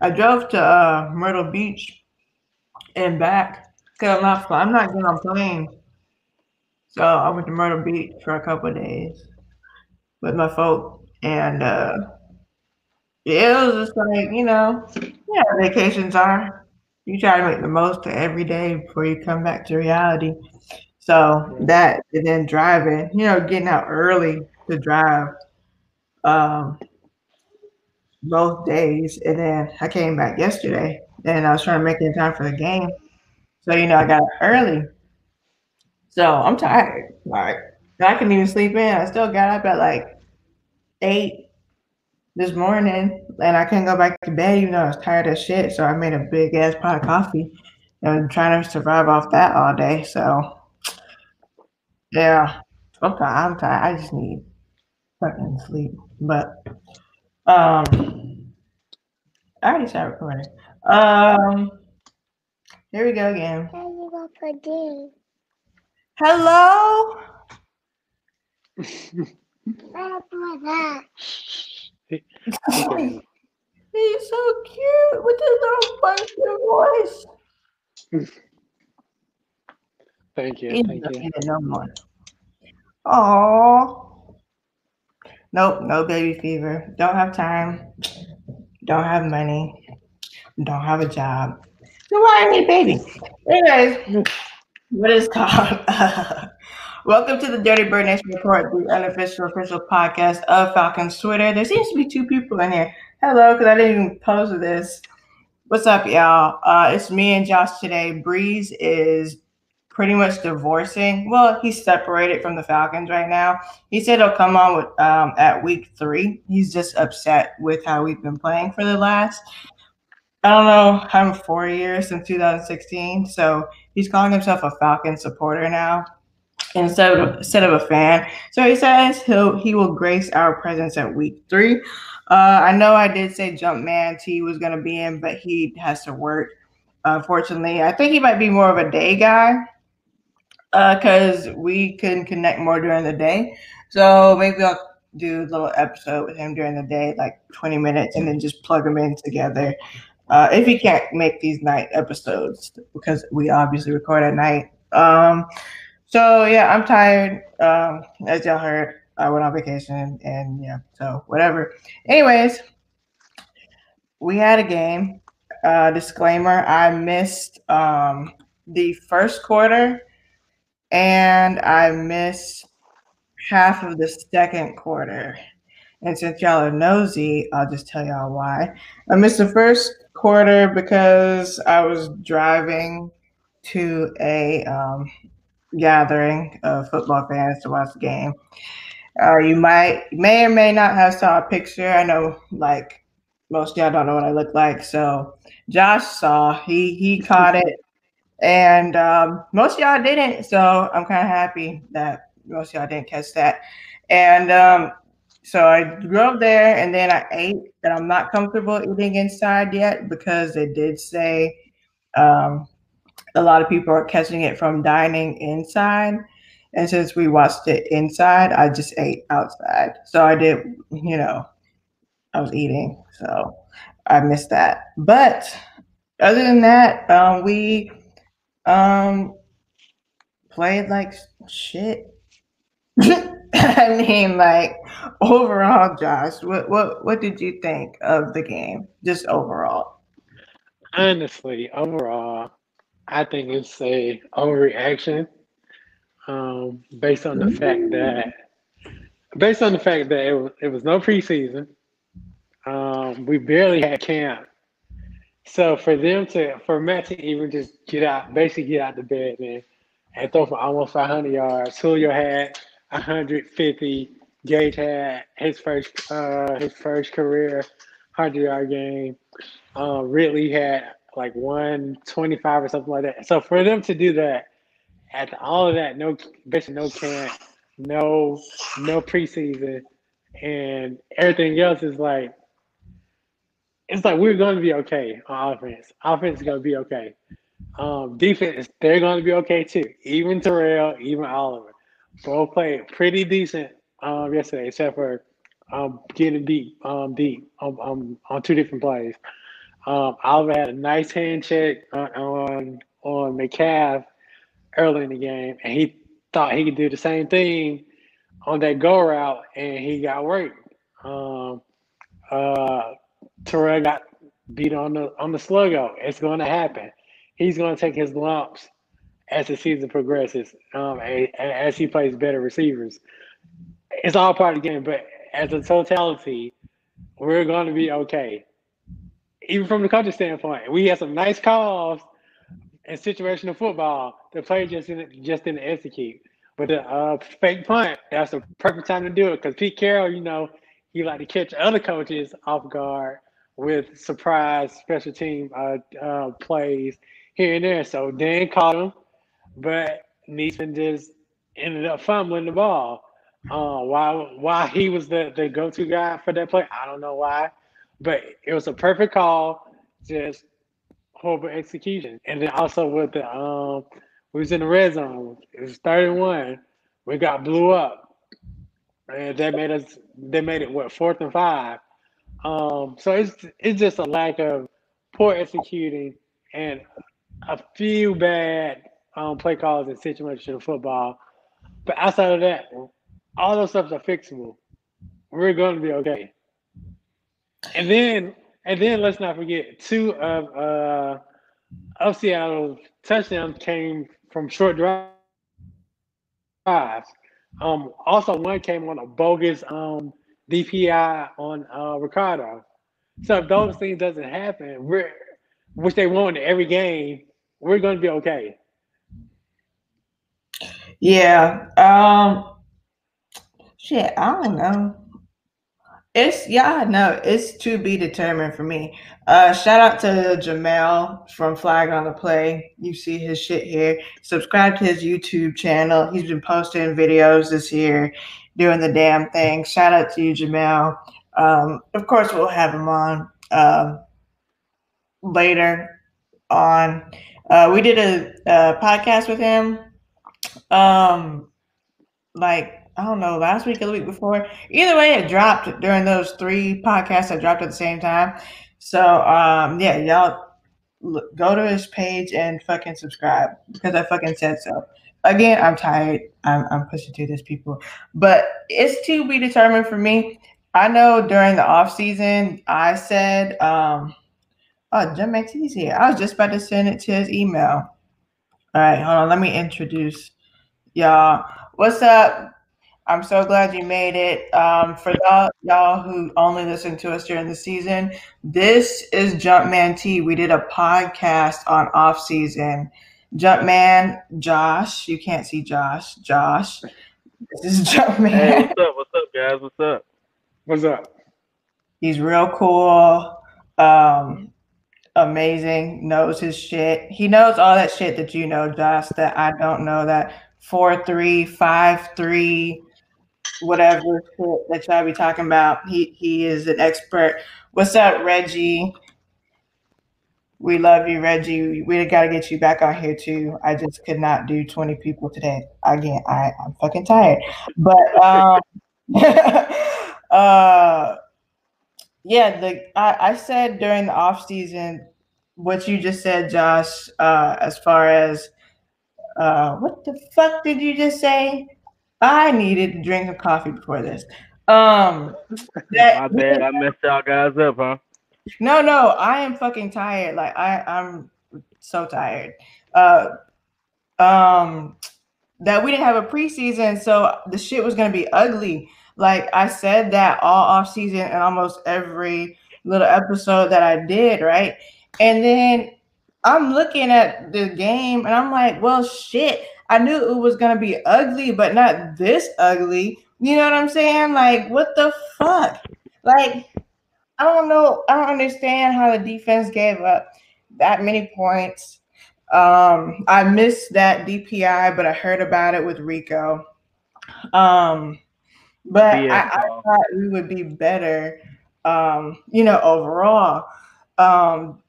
I drove to uh, Myrtle Beach and back because I'm not I'm not getting on plane. So I went to Myrtle Beach for a couple days with my folk, and uh, it was just like you know, yeah, vacations are. You try to make the most of every day before you come back to reality. So that and then driving, you know, getting out early to drive um, both days, and then I came back yesterday, and I was trying to make it in time for the game. So you know, I got early. So I'm tired. Like I couldn't even sleep in. I still got up at like eight this morning, and I couldn't go back to bed even though I was tired as shit. So I made a big ass pot of coffee, and I'm trying to survive off that all day. So yeah, I'm tired. I'm tired. I just need fucking sleep. But um, I already started recording. Um, here we go again. Hello. He's so cute with his little funky voice. Thank you. He's Thank you. no more. Aw. Nope, no baby fever. Don't have time. Don't have money. Don't have a job. So why I need baby? Anyways, what is called? Welcome to the Dirty Bird Nation Report, the unofficial official podcast of Falcons Twitter. There seems to be two people in here. Hello, because I didn't even post this. What's up, y'all? Uh, it's me and Josh today. Breeze is pretty much divorcing. Well, he's separated from the Falcons right now. He said he'll come on with um, at week three. He's just upset with how we've been playing for the last, I don't know, I'm four years since 2016. So he's calling himself a Falcon supporter now instead of instead of a fan. So he says he'll he will grace our presence at week three. Uh, I know I did say Jumpman T was gonna be in, but he has to work. Unfortunately, I think he might be more of a day guy because we can connect more during the day. So maybe I'll do a little episode with him during the day, like 20 minutes, and then just plug them in together. Uh, if he can't make these night episodes, because we obviously record at night. Um, so yeah, I'm tired. Um, as y'all heard, I went on vacation, and yeah, so whatever. Anyways, we had a game. Uh, disclaimer: I missed um, the first quarter and I missed half of the second quarter. And since y'all are nosy, I'll just tell y'all why. I missed the first quarter because I was driving to a um, gathering of football fans to watch the game. Uh, you might may or may not have saw a picture. I know like most y'all don't know what I look like. So Josh saw he he caught it and um, most of y'all didn't. So I'm kind of happy that most of y'all didn't catch that. And um, so I drove there, and then I ate. And I'm not comfortable eating inside yet because they did say um, a lot of people are catching it from dining inside. And since we watched it inside, I just ate outside. So I did, you know, I was eating. So I missed that. But other than that, um, we um, played like shit. I mean, like overall, Josh, what what what did you think of the game? Just overall. Honestly, overall, I think it's a overreaction. Um, based on the fact that, based on the fact that it was, it was no preseason, um, we barely had camp. So for them to, for Matt to even just get out, basically get out the bed and, and throw for almost 500 yards. Julio had 150. Gage had his first, uh, his first career 100 yard game. Uh, Ridley had like 125 or something like that. So for them to do that, after all of that, no, basically no camp, no, no preseason, and everything else is like it's like we're going to be okay on offense. Offense is going to be okay. Um, defense, they're going to be okay too. Even Terrell, even Oliver, both played pretty decent um, yesterday, except for um, getting deep, um, deep um, um, on two different plays. Um, Oliver had a nice hand check on, on on Metcalf early in the game, and he thought he could do the same thing on that go route, and he got worked. Um, uh, Terrell got beat on the on the sluggo. It's going to happen. He's going to take his lumps as the season progresses, um, as he plays better receivers. It's all part of the game, but as a totality, we're going to be okay. Even from the coaching standpoint, we had some nice calls in situational football. The player just didn't just didn't execute. But the uh, fake punt, that's the perfect time to do it because Pete Carroll, you know, he like to catch other coaches off guard with surprise special team uh, uh, plays here and there. So Dan caught him, but Neasman just ended up fumbling the ball. Uh, why why he was the, the go to guy for that play, I don't know why, but it was a perfect call, just horrible execution. And then also with the um, we was in the red zone. It was third and one. We got blew up, and that made us. They made it what fourth and five. Um, so it's it's just a lack of poor executing and a few bad um, play calls and situations situational football. But outside of that, all those stuff are fixable. We're going to be okay. And then and then let's not forget two of uh of Seattle's touchdowns came from short drives. Um, also one came on a bogus um DPI on uh, Ricardo. So if those things doesn't happen, we're which they want in every game, we're going to be okay. Yeah. Um. Shit, I don't know. It's yeah, no, it's to be determined for me. Uh, shout out to Jamel from Flag on the Play. You see his shit here. Subscribe to his YouTube channel. He's been posting videos this year, doing the damn thing. Shout out to you, Jamel. Um, of course, we'll have him on um, later on. Uh, we did a, a podcast with him, um, like I don't know, last week or the week before. Either way, it dropped during those three podcasts that dropped at the same time. So, um, yeah, y'all look, go to his page and fucking subscribe because I fucking said so. Again, I'm tired. I'm, I'm pushing through this, people. But it's to be determined for me. I know during the off season, I said, um, oh, Jumpman T's here. I was just about to send it to his email. All right, hold on. Let me introduce y'all. What's up, I'm so glad you made it. Um, for y'all, y'all who only listen to us during the season, this is Jumpman T. We did a podcast on off season. Jumpman, Josh, you can't see Josh. Josh, this is Jumpman. Hey, what's up? What's up, guys? What's up? What's up? He's real cool. Um, amazing. Knows his shit. He knows all that shit that you know, Josh. That I don't know. That four three five three whatever that y'all be talking about. He he is an expert. What's up, Reggie? We love you, Reggie. We got to get you back on here too. I just could not do 20 people today. Again, I, I'm fucking tired. But um uh yeah, the I, I said during the off season what you just said, Josh, uh, as far as uh what the fuck did you just say? I needed to drink a coffee before this. Um, that, my bad. I messed y'all guys up, huh? No, no, I am fucking tired. Like I, I'm so tired. Uh, um, that we didn't have a preseason, so the shit was gonna be ugly. Like I said that all off season and almost every little episode that I did, right? And then I'm looking at the game and I'm like, well, shit. I knew it was gonna be ugly, but not this ugly. You know what I'm saying? Like, what the fuck? Like, I don't know. I don't understand how the defense gave up that many points. Um, I missed that DPI, but I heard about it with Rico. Um, but I, I, thought we would be better, um, you know, overall. Um,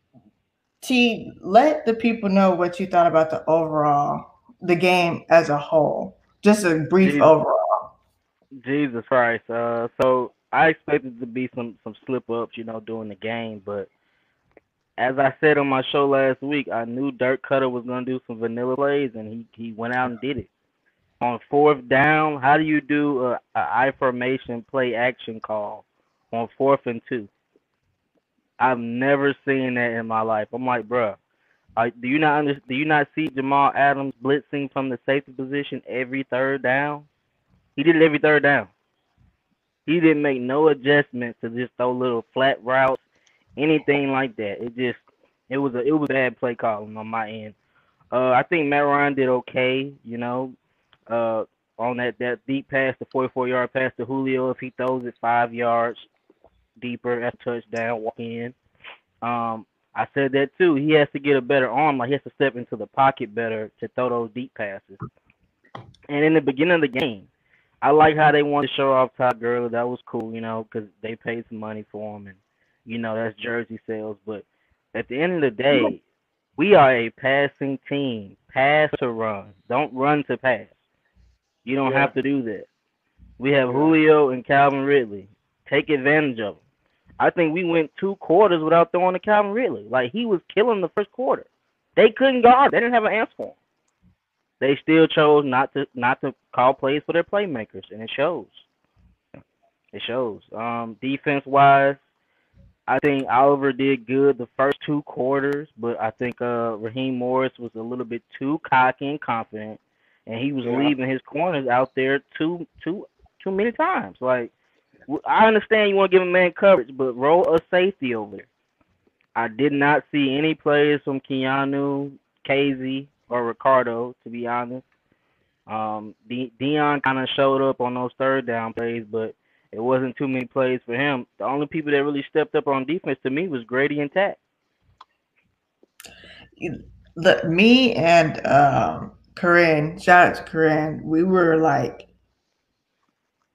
T, let the people know what you thought about the overall the game as a whole? Just a brief Jesus. overall. Jesus Christ. Uh, so I expected to be some some slip ups, you know, during the game, but as I said on my show last week, I knew Dirk Koetter was gonna do some vanilla plays, and he he went out and did it. On fourth down, how do you do a, a I formation play action call on fourth and two? I've never seen that in my life. I'm like, bruh, uh, do you not under, do you not see Jamal Adams blitzing from the safety position every third down? He did it every third down. He didn't make no adjustments to just throw little flat routes, anything like that. It just it was a it was bad play calling on my end. Uh, I think Matt Ryan did okay, you know, uh, on that that deep pass, the 44 yard pass to Julio. If he throws it five yards deeper, that's touchdown, walk in. Um, I said that too. He has to get a better arm. Like he has to step into the pocket better to throw those deep passes. And in the beginning of the game, I like how they wanted to show off Todd Gurley. That was cool, you know, because they paid some money for him, and you know that's jersey sales. But at the end of the day, we are a passing team. Pass to run. Don't run to pass. You don't Yeah. have to do that. We have Julio and Calvin Ridley. Take advantage of them. I think we went two quarters without throwing to Calvin Ridley. Like he was killing the first quarter. They couldn't guard. They didn't have an answer for him. They still chose not to not to call plays for their playmakers, and it shows. It shows. Um, defense wise, I think Oliver did good the first two quarters, but I think uh, Raheem Morris was a little bit too cocky and confident, and he was Yeah. leaving his corners out there too too too many times. Like I understand you want to give a man coverage, but roll a safety over there. I did not see any plays from Keanu, Kazee, or Ricardo, to be honest. Um, De- Deion kind of showed up on those third down plays, but it wasn't too many plays for him. The only people that really stepped up on defense to me was Grady and the, me and um Corinne, shout out to Corinne, we were like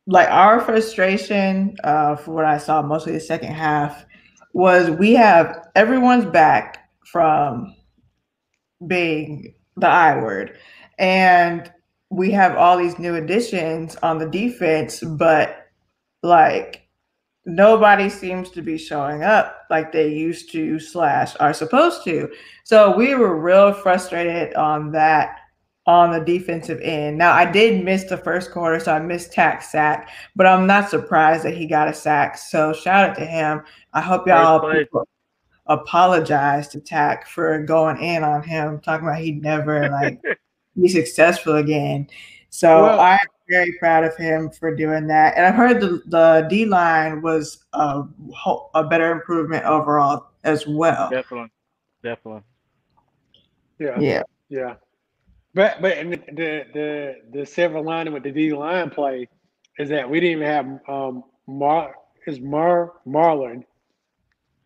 like our frustration uh for what I saw mostly the second half was we have everyone's back from being the I word and we have all these new additions on the defense, but like nobody seems to be showing up like they used to slash are supposed to. So we were real frustrated on that on the defensive end. Now I did miss the first quarter, so I missed Takk sack, but I'm not surprised that he got a sack. So shout out to him. I hope y'all First play. people apologize to Takk for going in on him, talking about he'd never like be successful again. So Well- I'm very proud of him for doing that. And I've heard the, the D line was a, a better improvement overall as well. Definitely, definitely. Yeah. Yeah. Yeah. But but and the the the, the silver lining with the D line play is that we didn't even have um Mar is Mar Marlon.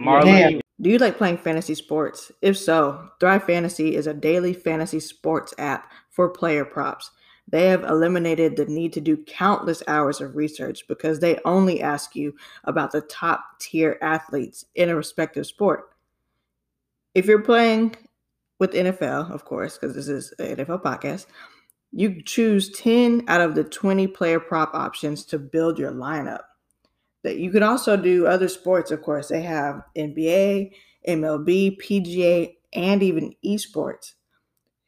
Marlon, Do you like playing fantasy sports? If so, Thrive Fantasy is a daily fantasy sports app for player props. They have eliminated the need to do countless hours of research because they only ask you about the top tier athletes in a respective sport. If you're playing with NFL, of course, because this is an NFL podcast, you choose 10 out of the 20 player prop options to build your lineup that you can also do other sports of course. They have nba mlb pga and even esports.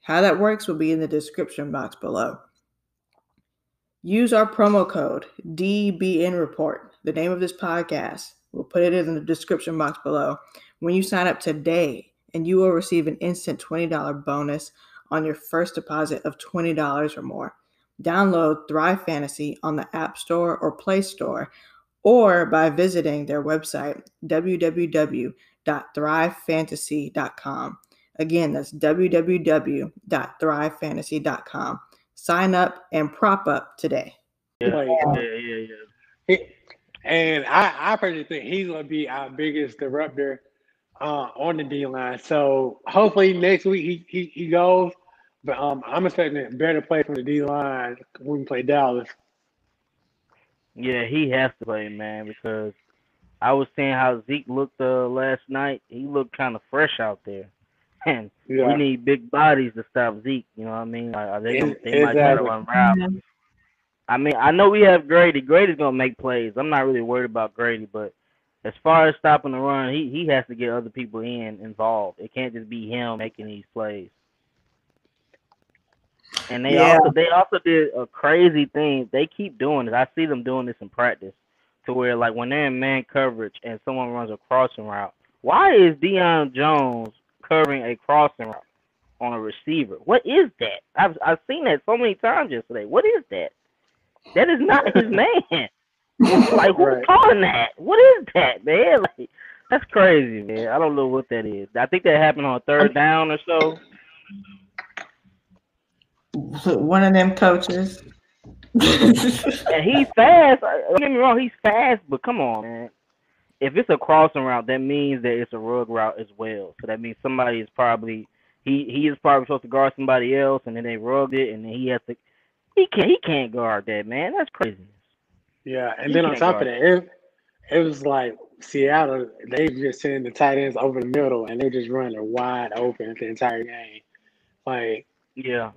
How that works will be in the description box below. Use our promo code dbn report. The name of this podcast we'll put it in the description box below. When you sign up today and you will receive an instant $20 bonus on your first deposit of $20 or more. Download thrive fantasy on the app store or play store or by visiting their website, www.thrivefantasy.com. Again, that's www.thrivefantasy.com. Sign up and prop up today. yeah, yeah, yeah, yeah. He- and I, I personally think he's going to be our biggest disruptor uh, on the D line. So hopefully next week he, he, he goes. But um, I'm expecting a better play from the D line when we play Dallas. Yeah, he has to play, man, because I was seeing how Zeke looked uh, last night. He looked kind of fresh out there, and Yeah. we need big bodies to stop Zeke. You know what I mean? Like, are they, they might try to run routes. I mean, I know we have Grady. Grady's gonna make plays. I'm not really worried about Grady, but as far as stopping the run, he he has to get other people in involved. It can't just be him making these plays. And they Yeah. also they also did a crazy thing. They keep doing this. I see them doing this in practice, to where like when they're in man coverage and someone runs a crossing route, why is Deion Jones covering a crossing route on a receiver? What is that? I've I've seen that so many times yesterday. What is that? That is not his man. like who's Right. calling that? What is that, man? Like that's crazy, man. I don't know what that is. I think that happened on third down or so. So one of them coaches. And he's fast. Don't get me wrong, he's fast, but come on, man. If it's a crossing route, that means that it's a rug route as well. So that means somebody is probably he he is probably supposed to guard somebody else, and then they rugged it, and then he has to. He can't he can't guard that, man. That's crazy. Yeah, and You then on top of that, it, it was like Seattle. They just send the tight ends over the middle, and they just running wide open the entire game. Like Yeah.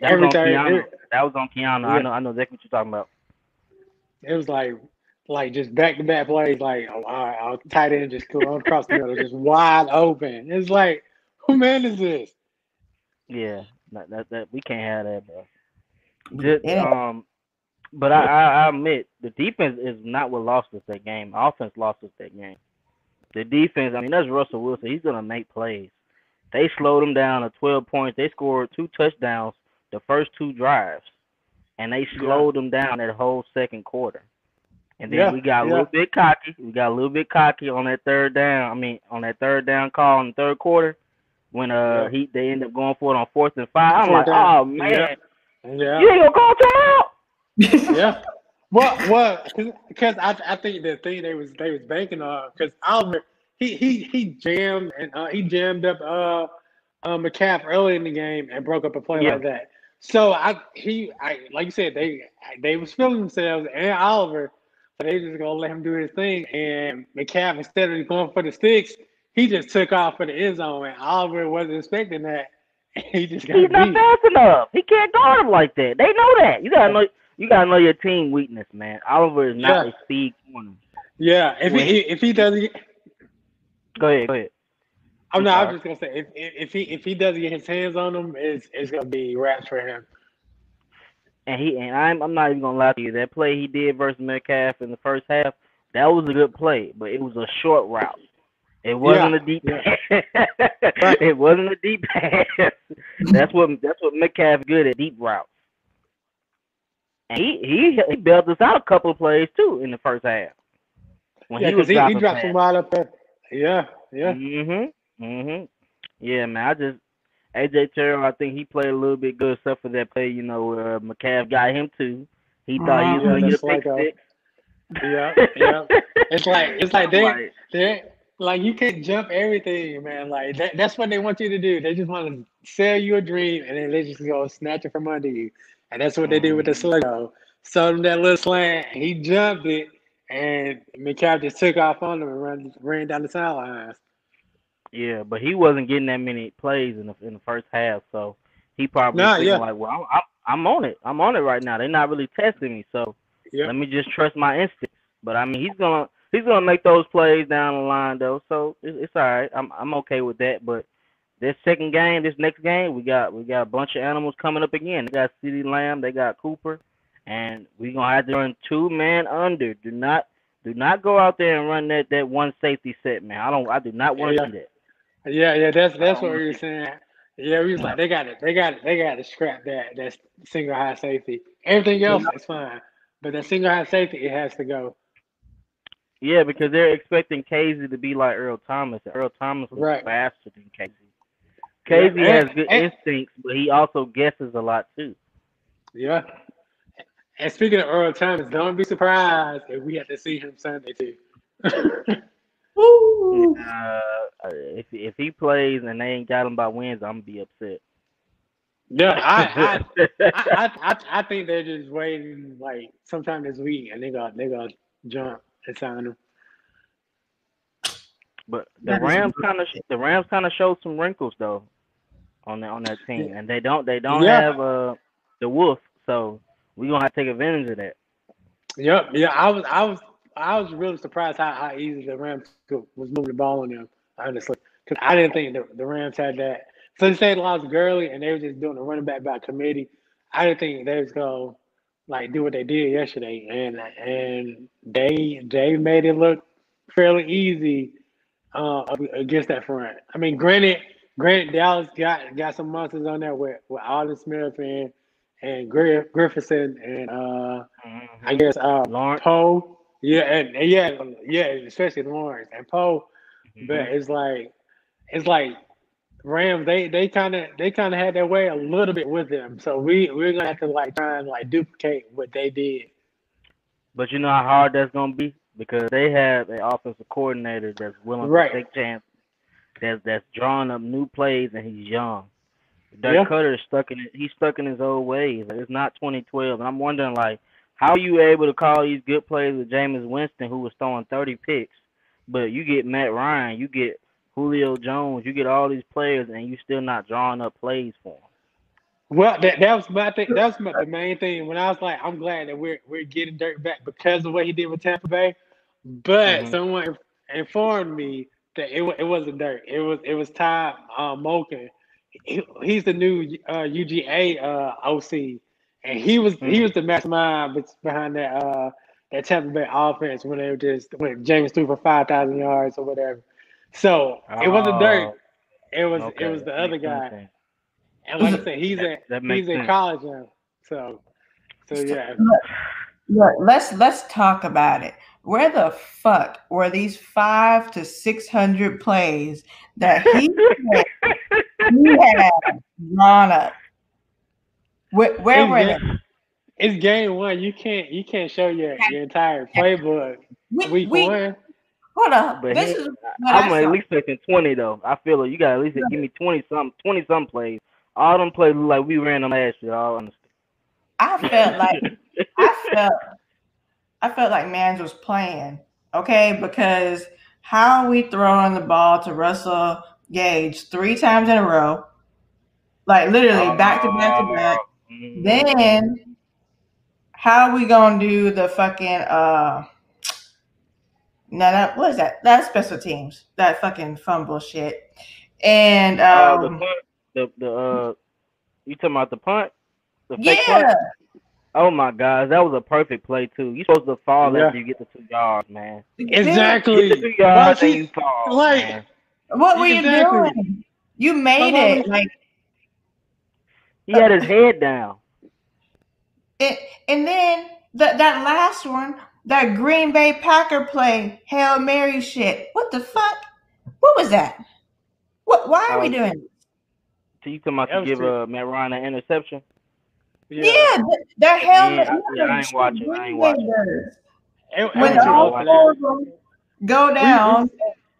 That was every on time, Keanu. it, That was on Keanu. I know I know exactly what you're talking about. it was like like just back to back plays. Like oh, all right, our tight end just go across the middle, just wide open. It's like who man is this? Yeah. That, that, that we can't have that, bro. Just, um, but I, I, I admit the defense is not what lost us that game. Offense lost us that game. The defense, I mean, that's Russell Wilson. He's gonna make plays. They slowed him down to 12 points. They scored two touchdowns the first two drives, and they slowed them down that whole second quarter. And then Yeah, we got a yeah. little bit cocky. We got a little bit cocky on that third down. I mean, on that third down call in the third quarter, when uh Yeah. he they end up going for it on fourth and five. I'm Fourth like, down. oh man, Yeah. Yeah. you ain't gonna call timeout? yeah. What? What? Because I, I think the thing they was they was banking on because Oliver he he he jammed and uh, he jammed up uh, uh Metcalf early in the game and broke up a play Yeah. like that. So I he I like you said they they was feeling themselves and Oliver, but they just gonna let him do his thing and Metcalf instead of going for the sticks, he just took off for the end zone and Oliver wasn't expecting that. He just got He's not fast enough. He can't guard him like that. They know that. You gotta know. You gotta know your team weakness, man. Oliver is not Yeah. a speed corner. Yeah, if When he if he doesn't get Go ahead. Go ahead. I'm not. I'm just gonna say if, if he if he doesn't get his hands on them, it's it's gonna be raps for him. And he and I'm I'm not even gonna lie to you. That play he did versus Metcalf in the first half, that was a good play, but it was a short route. It wasn't Yeah, a deep pass. it wasn't a deep pass. that's what that's what Metcalf good at deep routes. And he he he bailed us out a couple of plays too in the first half. When Yeah, he was he, he dropped some wide up there. Yeah, yeah. Mhm. Mhm. Yeah, man. I just AJ Terrell. I think he played a little bit good, except for that play. You know, where Metcalf got him too. He thought he was gonna get a pick like a- six. Yeah, yeah. It's like it's like they Like, they like you can't jump everything, man. Like that, that's what they want you to do. They just want to sell you a dream, and then they just go snatch it from under you. And that's what they did with the Sluggo. Sold him that little slant. He jumped it, and Metcalf just took off on him and ran ran down the sidelines. yeah, but he wasn't getting that many plays in the in the first half, so he probably Nah, yeah. like, well, I'm, I'm on it. I'm on it right now. They're not really testing me, so Yeah. let me just trust my instincts. But I mean, he's gonna he's gonna make those plays down the line though, so it's, it's all right. I'm I'm okay with that. But this second game, this next game, we got we got a bunch of animals coming up again. They got CeeDee Lamb, they got Cooper, and we're gonna have to run two man under. Do not do not go out there and run that that one safety set, man. I don't I do not want to Yeah. see that. Yeah, yeah, that's that's what oh. we were saying. Yeah, we was like they got it, they got it, they got to scrap that that single high safety. Everything else is fine, but that single high safety it has to go. Yeah, because they're expecting Kazee to be like Earl Thomas. Earl Thomas was Right. faster than Kazee. Yeah, Kazee and- has good and- instincts, but he also guesses a lot too. Yeah. And speaking of Earl Thomas, don't be surprised if we have to see him Sunday too. Woo. Uh, if if he plays and they ain't got him by Wednesday, I'm gonna be upset. yeah, I I, I I I I think they're just waiting like sometime this week, and they got they gonna jump and sign him. but the That is Rams kind of the Rams kind of showed some wrinkles though on that on that team, and they don't they don't Yeah. have uh the Wolf, so we gonna have to take advantage of that. Yep, yeah, I was I was I was really surprised how, how easy the Rams was moving the ball on them. Honestly, because I didn't think the, the Rams had that. So they lost Gurley, and they were just doing a running back by committee. I didn't think they was gonna like do what they did yesterday, and and they they made it look fairly easy uh, against that front. I mean, granted, granted Dallas got got some monsters on there with with Aldon Smith and and Griff, Griffithson and uh, Mm-hmm. I guess uh, Lawrence. Poe. Yeah, and, and yeah, yeah, especially Lawrence and Poe. Mhm. But it's like it's like Rams. They they kind of they kind of had their way a little bit with them. So we we're gonna have to like try and like duplicate what they did. But you know how hard that's gonna be because they have an offensive coordinator that's willing Right. to take chances, that's that's drawing up new plays, and he's young. Dirk Yeah. Koetter is stuck in it. He's stuck in his old ways. Like, it's not 2012, and I'm wondering like, how are you able to call these good plays with Jameis Winston, who was throwing 30 picks, but you get Matt Ryan, you get Julio Jones, you get all these players, and you still not drawing up plays for them. Well, that, that was my thing. That was my, the main thing. When I was like, I'm glad that we're we're getting Dirk back because of what he did with Tampa Bay. But Mhm. someone informed me that it it wasn't Dirk. It was it was Ty uh, Monken. He, he's the new uh, UGA uh, OC, and he was he Mhm. was the mastermind behind that uh, that Tampa Bay offense when they were just when Jameis threw for five thousand yards or whatever. So it wasn't Dirk. It was Oh, Okay, it was the other guy. sense. And like I said, he's at That he's makes in college now. So so yeah. Look, let's let's talk about it. Where the fuck were these five to six hundred plays that he had, he had drawn up? Where, where were they? It's, it's game one. You can't you can't show your, your entire playbook We, week we, one. hold up. But This he- is I'm I at saw. least taking 20 though. I feel like you got at least give me 20 some 20 some plays. All them plays look like we ran them last year. All honesty. I felt like I felt I felt like Mans was playing, okay, because how are we throwing the ball to Russell Gage three times in a row, like literally back to back to back. Mhm. Then how are we gonna do the fucking uh no that what is that? That's special teams. That fucking fumble shit. And Uh, the um punt, the the uh, you talking about the punt? The yeah, punt? Oh my gosh, that was a perfect play too. You supposed to fall Yeah. after you get the two yards, man. Exactly. Get the two yards But you fall, like- man. what were you doing? You made But it was- like He had his head down. it, and then that that last one, that Green Bay Packer play, Hail Mary shit. What the fuck? What was that? What? Why are we Um, doing? So you talking about That to give true. uh, Matt Ryan an interception? Yeah, that, that Hail Yeah, I- yeah, I ain't watching, I ain't watching. It, When all rough. four of them go down,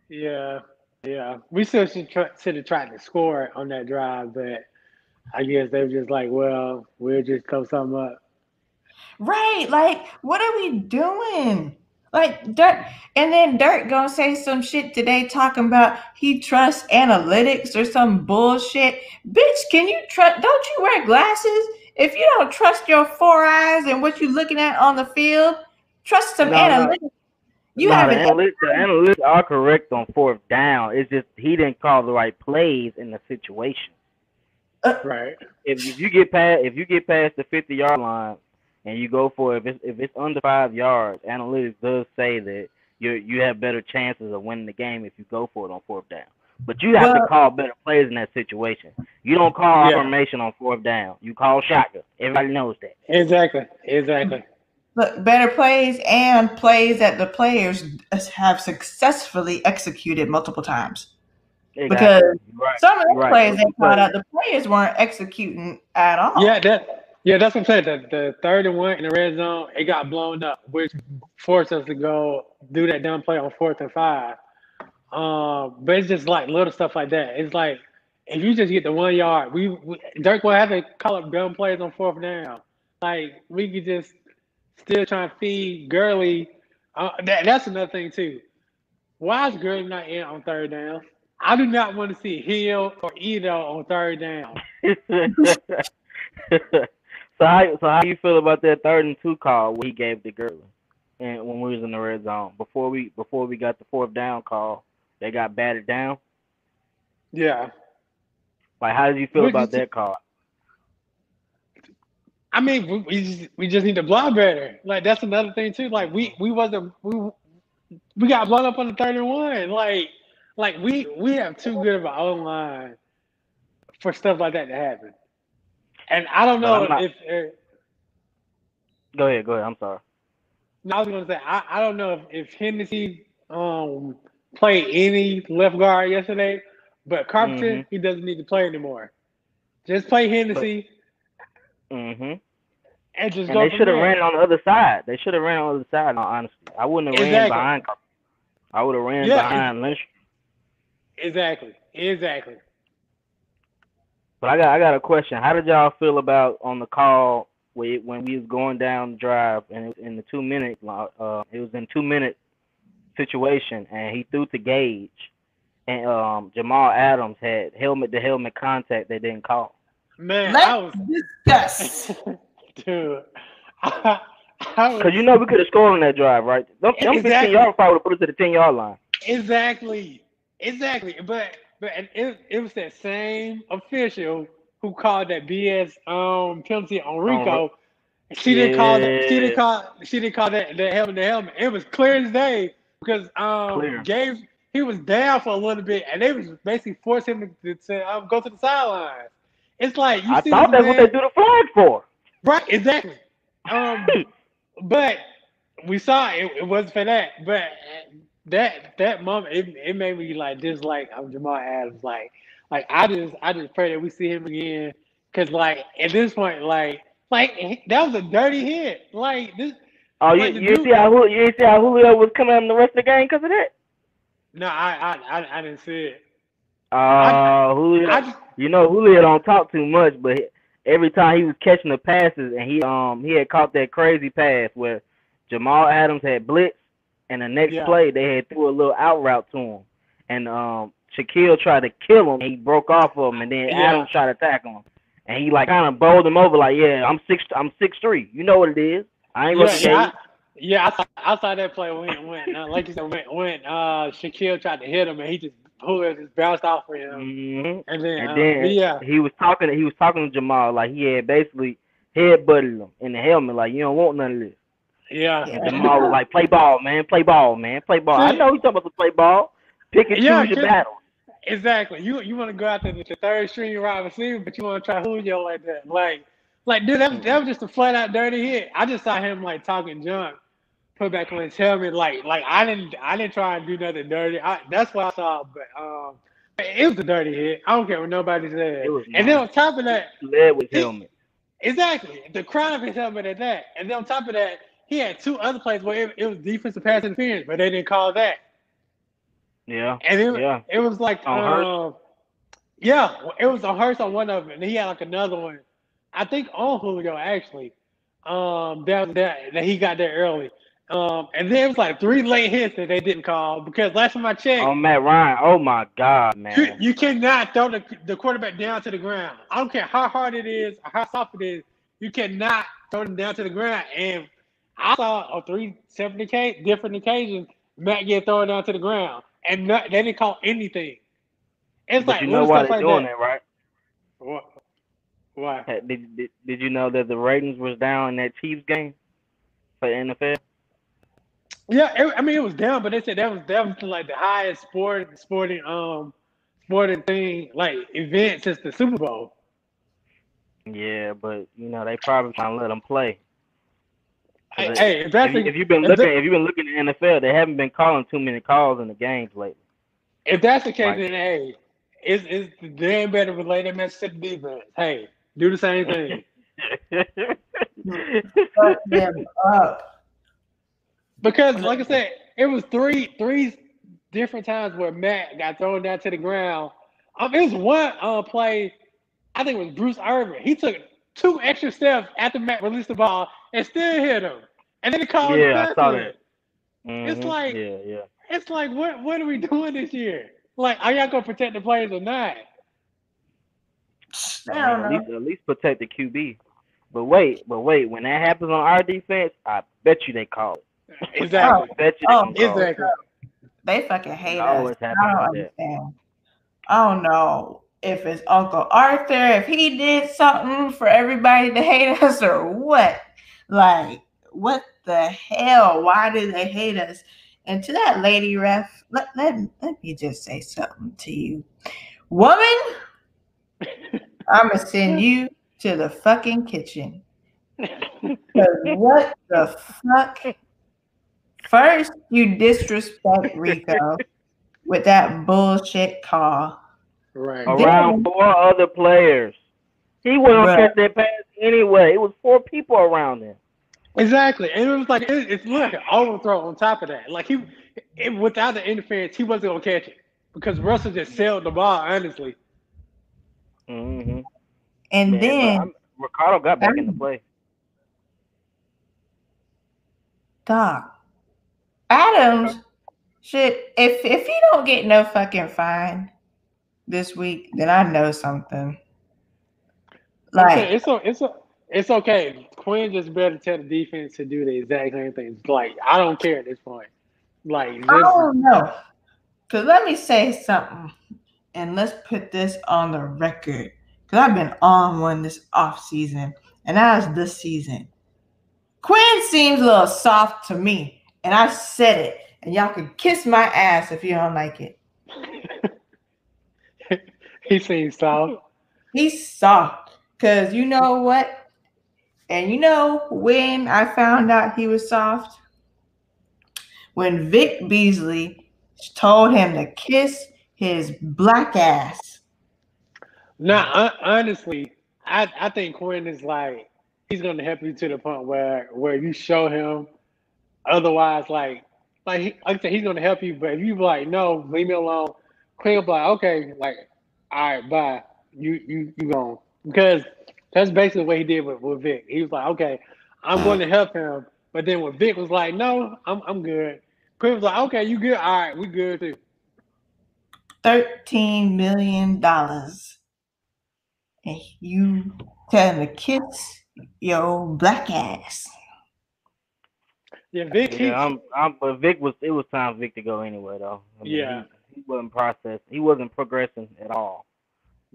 Yeah, yeah. We still should try, should have tried to score on that drive, but I guess they were just like, well, we'll just throw something up. right? Like, what are we doing? Like Dirk, and then Dirk gonna say some shit today talking about he trusts analytics or some bullshit. Bitch, can you trust? Don't you wear glasses? If you don't trust your four eyes and what you're looking at on the field, trust some No, no. analytics. You No, have the an analytics, the analytics are correct on fourth down. It's just he didn't call the right plays in the situation. Uh, right. If, if you get past if you get past the fifty yard line and you go for it, if it's if it's under five yards, analytics does say that you you have better chances of winning the game if you go for it on fourth down. But you have to call better plays in that situation. You don't call Yeah. formation on fourth down. You call shotgun. Everybody knows that. Exactly. Exactly. But better plays and plays that the players have successfully executed multiple times. Exactly. Because right. Some of the Right. plays they caught out, the players weren't executing at all. Yeah, that yeah, that's what I'm saying. The, the third and one in the red zone, it got blown up, which forced us to go do that dumb play on fourth and five. Um, but it's just like little stuff like that. It's like if you just get the one yard, we, we Dirk will have to call up dumb plays on fourth down. Like we could just still try to feed Gurley. Uh, that, that's another thing too. Why is Gurley not in on third down? I do not want to see Hill or Ito on third down. so how so how you feel about that third and two call he gave to Gurley? and when we was in the red zone before we before we got the fourth down call, they got batted down. Yeah. Like, how did you feel What about you- that call? I mean, we, we just we just need to block better. Like that's another thing too. Like we we wasn't we we got blown up on the third and one. Like like we we have too good of an O line for stuff like that to happen. And I don't know not- if, if Go ahead, go ahead. I'm sorry. no, I was gonna say I, I don't know if, if Hennessy um played any left guard yesterday, but Carpenter Mhm. he doesn't need to play anymore. Just play Hennessy hmm and just And go. they should have ran on the other side. They should have ran on the other side. No, honestly, I wouldn't have ran behind. Carpenter. I would have ran Yeah, behind Lynch. Exactly. Exactly. But I got I got a question. How did y'all feel about on the call when when we was going down the drive and it, was in the two minute uh it was in two minute situation and he threw to Gage and um Jamal Adams had helmet to helmet contact they didn't call. Man, I was Let's discuss. dude. I, I was Cause you know we could have scored on that drive, right? Them, them Exactly. 15 yard probably would have put us to the 10 yard line. exactly, exactly. But but and it it was that same official who called that BS um penalty on Rico. She didn't call that. She didn't call. She didn't call that the helmet. The helmet. It was clear as day because um Clear. Gage he was down for a little bit and they was basically forcing him to, to um, go to the sidelines. It's like you I see thought that's what they do the flag for. Right, exactly. Um, but we saw it, it wasn't for that. But that that moment, it, it made me like dislike I'm Jamal Adams. Like, like I just I just pray that we see him again. Cause like at this point, like like that was a dirty hit. Like this. Oh, you you see how Julio, you see how Julio was coming in the rest of the game because of that? No, I I I, I didn't see it. Uh, Julio, I just you know Julio don't talk too much, but every time he was catching the passes and he um he had caught that crazy pass where Jamal Adams had blitz and the next Yeah. play they had threw a little out route to him and um Shaquill tried to kill him. He broke off of him and then Yeah. Adams tried to tackle him and he like kind of bowled him over like yeah I'm six I'm six three you know what it is I ain't yeah, looking yeah, I, yeah, I saw, I saw that play when when uh, like you said when when uh Shaquill tried to hit him and he just Julio just bounced off for him. you. hmm And then, And uh, then yeah, he was talking. He was talking to Jamal like he had basically headbutted him in the helmet, like you don't want none of this. yeah, And Jamal was like, "Play ball, man. Play ball, man. Play ball." I know he's talking about to play ball. Pick and Yeah, choose your battle. exactly. You you want to go out there with the third string wide receiver, but you want to try Julio like that, like like dude, that, was- that was just a flat out dirty hit. I just saw him like talking junk, put back on his helmet, like like I didn't I didn't try and do nothing dirty. I, that's what I saw, but um, it was a dirty hit. I don't care what nobody said. And then on top of that, Led with He- helmet. Exactly. The crown of his helmet at that. And then on top of that, he had two other plays where it, it was defensive pass interference, but they didn't call that. Yeah, And it, yeah. it was like, um, yeah, it was a Hurst on one of them, and he had like another one. I think on Julio actually. Um, that that that he got there early. Um, and then it was like three late hits that they didn't call because last time I checked, On Matt Ryan. Oh my God, man. you cannot throw the, the quarterback down to the ground. I don't care how hard it is or how soft it is. You cannot throw them down to the ground. And I saw on three separate occa- different occasions Matt get thrown down to the ground, and not, they didn't call anything. It's But like you know why they're like doing that. that, right? What? Why? Did, did Did you know that the ratings was down in that Chiefs game for the NFL? Yeah, it, I mean it was down, but they said that was definitely like the highest sport sporting um sporting thing like event since the Super Bowl. Yeah, but you know they probably trying to let them play. Hey, If- hey, if that's If, if you've been looking, that- if you've been looking at the NFL, they haven't been calling too many calls in the games lately. If that's the case, Like- then hey, it's it's damn better relay that the defense. Hey, do the same thing. Fuck them up. Because like I said, it was three three different times where Matt got thrown down to the ground. Um, it was one uh, play, I think it was Bruce Irvin. He took two extra steps after Matt released the ball and still hit him. And then he called Yeah, I saw defensive. Mhm. like- yeah, yeah. It's like what what are we doing this year? Like, are y'all gonna protect the players or not? I at least at least protect the QB. But wait, but wait, when that happens on our defense, I bet you they call it. Exactly. Bet you Oh, they gonna call. Exactly. They fucking hate It us. I don't understand. I don't know if it's Uncle Arthur, if he did something for everybody to hate us or what. Like, what the hell? Why do they hate us? And to that lady ref, let, let, let me just say something to you. Woman, I'm going to send you to the fucking kitchen. 'Cause what the fuck? First, you disrespect Rico with that bullshit call. Right. Around four other players. He wasn't gonna catch that pass anyway. It was four people around him. Exactly, and it was like it, it's like an overthrow on top of that. Like he, it, without the interference, he wasn't gonna catch it because Russell just sailed the ball. Honestly, Mm-hmm. And then, Ricardo got back in the play. Doc, Adams should, if, if he don't get no fucking fine this week, then I know something. Like, okay, it's o- it's o- it's okay. Quinn just better tell the defense to do the exact same thing. Like I don't care at this point. Like I don't know. Because let me say something, and let's put this on the record. Because I've been on one this off season, and that was this season. Quinn seems a little soft to me, and I said it. And y'all can kiss my ass if you don't like it. he seems soft. He's soft. Because you know what? And you know when I found out he was soft? When Vic Beasley told him to kiss his black ass. Now, honestly, I I think Quinn is like he's gonna help you to the point where where you show him. Otherwise, like like he, like I said, he's gonna help you. But if you like, no, leave me alone, Quinn will be like, okay, like, all right, bye. You you you gone because that's basically what he did with, with Vic. He was like, okay, I'm going to help him. But then when Vic was like, no, I'm I'm good. Quinn was like, okay, you good? All right, we good too. $13 million. And you tell him to kiss your black ass. Yeah, Vic. he- Yeah, I'm, I'm, but Vic was. It was time Vic to go anyway, though. I mean, Yeah. he, he wasn't processed. He wasn't progressing at all.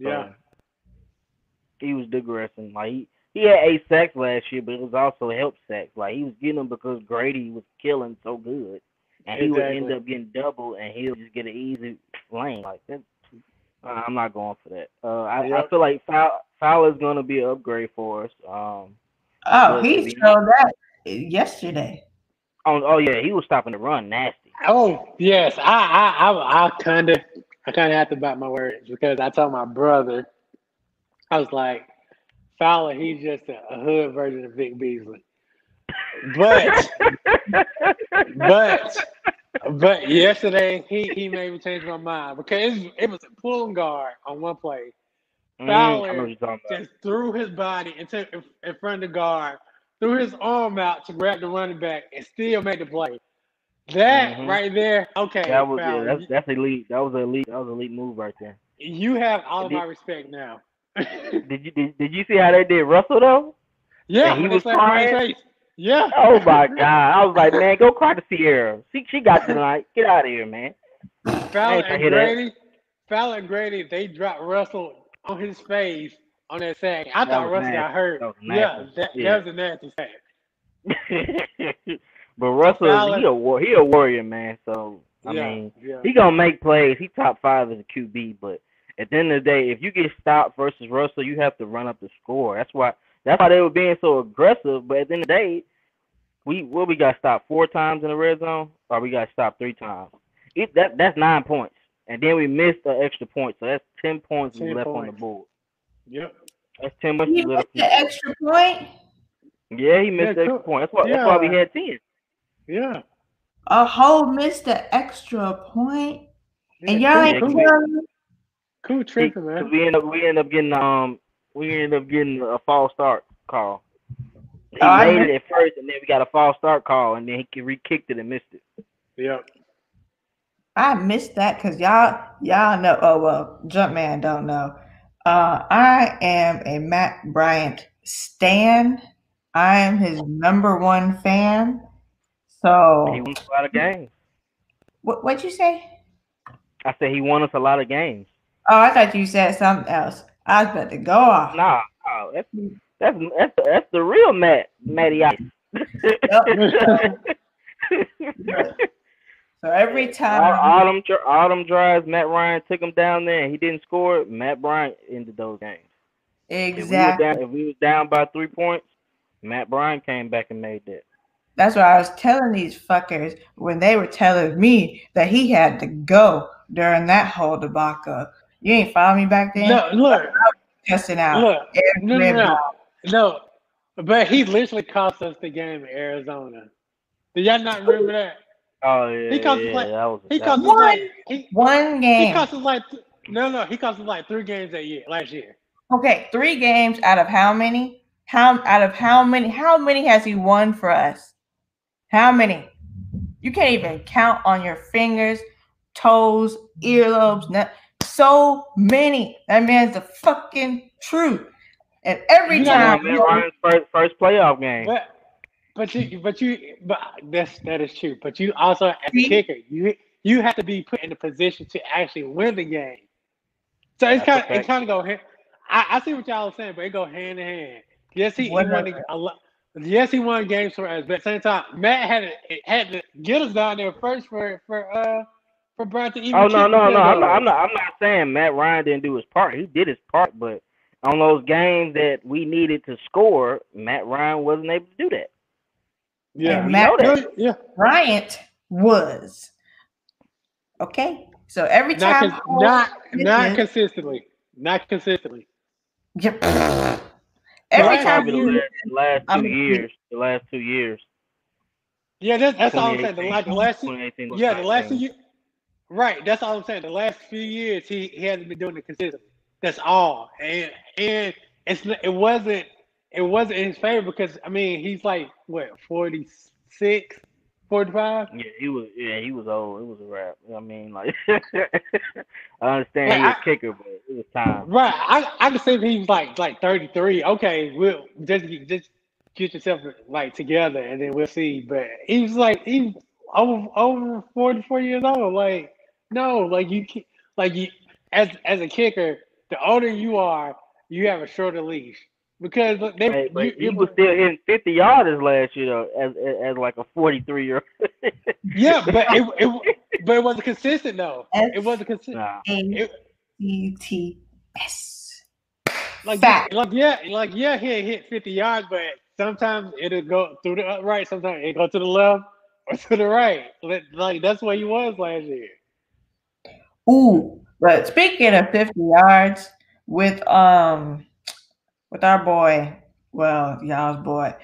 So, yeah. he was digressing. Like he, he had eight sacks last year, but it was also help sacks. Like he was getting them because Grady was killing so good, and he would end up getting double, and he'll just get an easy lane. Like that. Uh, I'm not going for that. Uh, I, I feel like Fowl, Fowler's going to be an upgrade for us. Um, Oh, he showed that yesterday. oh, oh yeah, he was stopping the run nasty. Oh yes, I I I, I kind of I kind of have to bite my words because I told my brother, I was like, Fowler, he's just a, a hood version of Vic Beasley, but but but yesterday he he made me change my mind because it was a pulling guard on one play, Mm, I know what Fowler about. just threw his body into in, front of the guard, threw his arm out to grab the running back, and still made the play. That Mhm. right there, okay, That was yeah, that's that's elite. That was an elite. That was elite move right there. you have all of Did- my respect now. Did you did, did you see how they did Russell though? yeah, And he was slapped him in crying? Yeah. Oh my god! I was like, man, go cry to Ciara. She she got tonight. Get out of here, man. Ain't and. Grady, and Grady, they dropped Russell on his face on that sack. I That thought Russell nasty. got hurt. That Yeah, that, Yeah. that was a nasty sack. but Russell, Fowler- he a war, he a warrior, man. So I yeah, mean, yeah. he gonna make plays. He top five as a QB, but at the end of the day, if you get stopped versus Russell, you have to run up the score. That's why that's why they were being so aggressive. But at the end of the day, we what we got stopped four times in the red zone, or we got stopped three times. It, that that's nine points, and then we missed the extra point, so that's ten points we 10 left on the board. Yep. That's ten points. He missed left. the extra point. Yeah, he missed Yeah, the extra point. That's why that's why we had ten. Yeah. A whole missed the extra point. And Yeah, y'all cool, ain't cool. cool, telling me. cool tripping, man. we end up we end up getting um we ended up getting a false start call. He Oh, made it at first, and then we got a false start call, and then he re-kicked it and missed it. Yep. I missed that because y'all y'all know. Oh well, Jumpman don't know. Uh, I am a Matt Bryant stan. I am his number one fan. So He won a lot of games. what what'd you say? I said he won us a lot of games. Oh, I thought you said something else. I was about to go off. Nah, that's that's that's the, that's the real Matt Matty Ice. So every time them dri- drives, Matt Ryan took him down there and he didn't score. Matt Bryant ended those games. If we, exactly down, if we was down by three points, Matt Bryant came back and made that. that's what I was telling these fuckers when they were telling me that he had to go during that whole debacle. You ain't follow me back then? No, look, testing out. look. No, no, no, no. But he literally cost us the game in Arizona. Do y'all not remember that? Oh yeah, He cost us yeah, like- that was He that cost was- us like he, One game. he game. cost us like no, no. He cost us like three games that year, last year. Okay, three games out of how many? How out of how many? How many has he won for us? How many? You can't even count on your fingers, toes, earlobes. Not, so many. That man's the fucking truth. And every You know time, Matt Ryan's first first playoff game. But but you but you but that's that is true. But you also as a kicker, you you have to be put in a position to actually win the game. So it's kind of it kind of go hand. I, I see what y'all are saying, but it go hand in hand. Yes, he, he won a lot. Yes, he won games for us, but at the same time, Matt had to it had to get us down there first for for uh for Brian to even. Oh no kick no no! I'm not, I'm not I'm not saying Matt Ryan didn't do his part. He did his part, but on those games that we needed to score, Matt Ryan wasn't able to do that. Yeah, And We Matt- know that. Yeah. Bryant was. Okay, so every Not time, cons- not not consistently. Not consistently. Yep. every Right. time Probably the you last, the last I'm- two years. The last two years. Yeah, that's that's all I'm saying. The, 2018, like the last 2018 Yeah, the last 19. few years. Right, that's all I'm saying. The last few years, he, he hasn't been doing it consistently. That's all, and and it's it wasn't it wasn't in his favor because I mean he's like what 46, 45? Yeah, he was. Yeah, he was old. It was a wrap. I mean, like, I understand Like, he was I- kicker, but it was time. Right, I I can see he was like like thirty three. Okay, we'll just just get yourself like together and then we'll see. But he was like he's over over forty four years old. Like no, like you like you as as a kicker, the older you are, you have a shorter leash because they Hey, but you, he you- was still hitting 50 yarders last year, though, as as, as like a 43 year old. yeah, but it, it but it wasn't consistent though. It wasn't consistent. Nah. A C T S. Like, Fact. like yeah, like yeah, he hit 50 yards, but sometimes it'll go through the uh, right, sometimes it go to the left or to the right. Like, Like that's where he was last year. Ooh, but speaking of 50 yards with um with our boy, well, y'all's boy,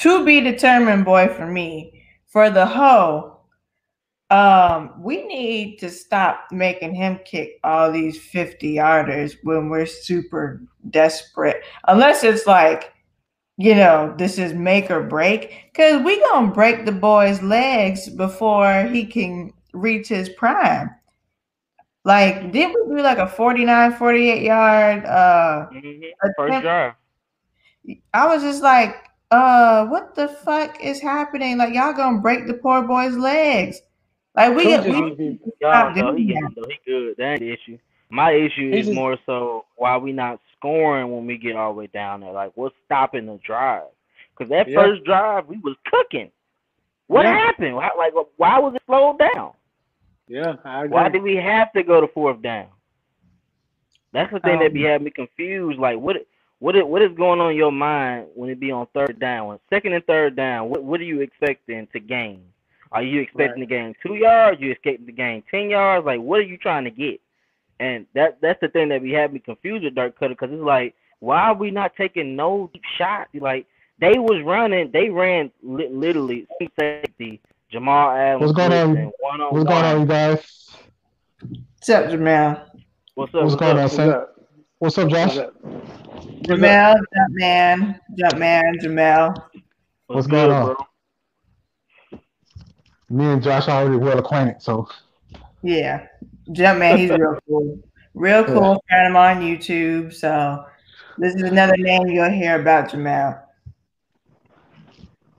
to be determined boy for me, for the hoe, um, we need to stop making him kick all these 50 yarders when we're super desperate. Unless it's like, you know, this is make or break. Cause we gonna break the boy's legs before he can reach his prime. Like, did we do like a 49, 48 yard? Uh, Mhm. First drive. I was just like, uh, what the fuck is happening? Like, y'all gonna break the poor boy's legs? Like, we Coach we we- need to Y'all stop know he doing young, though. He good. That ain't the issue. My issue He is just- more so why we not scoring when we get all the way down there. Like, what's stopping the drive? Because that Yeah. first drive, we was cooking. What Yeah. happened? Why, like, why was it slowed down? Yeah, I agree. Why do we have to go to fourth down? That's the thing that be Um, having me confused. Like, what, what, is, what is going on in your mind when it be on third down, when second and third down? What, what are you expecting to gain? Are you expecting to gain two yards? You expecting to gain ten yards? Like, what are you trying to get? And that that's the thing that be having me confused with Dirk Koetter because it's like, why are we not taking no deep shots? Like, they was running, they ran li- literally safety. Jamal Adams, What's going on? blitzing, one on What's going on, you guys? What's up, Jamel? What's up? What's going on, What's son? up? What's up, What's Josh? up? What's up? Jamel, Jumpman, jump man, Jamel. What's good, going on? bro? Me and Josh are already well acquainted, so Yeah, Jumpman. He's real cool, real cool. Found him on YouTube. So this is another name you'll hear about Jamel.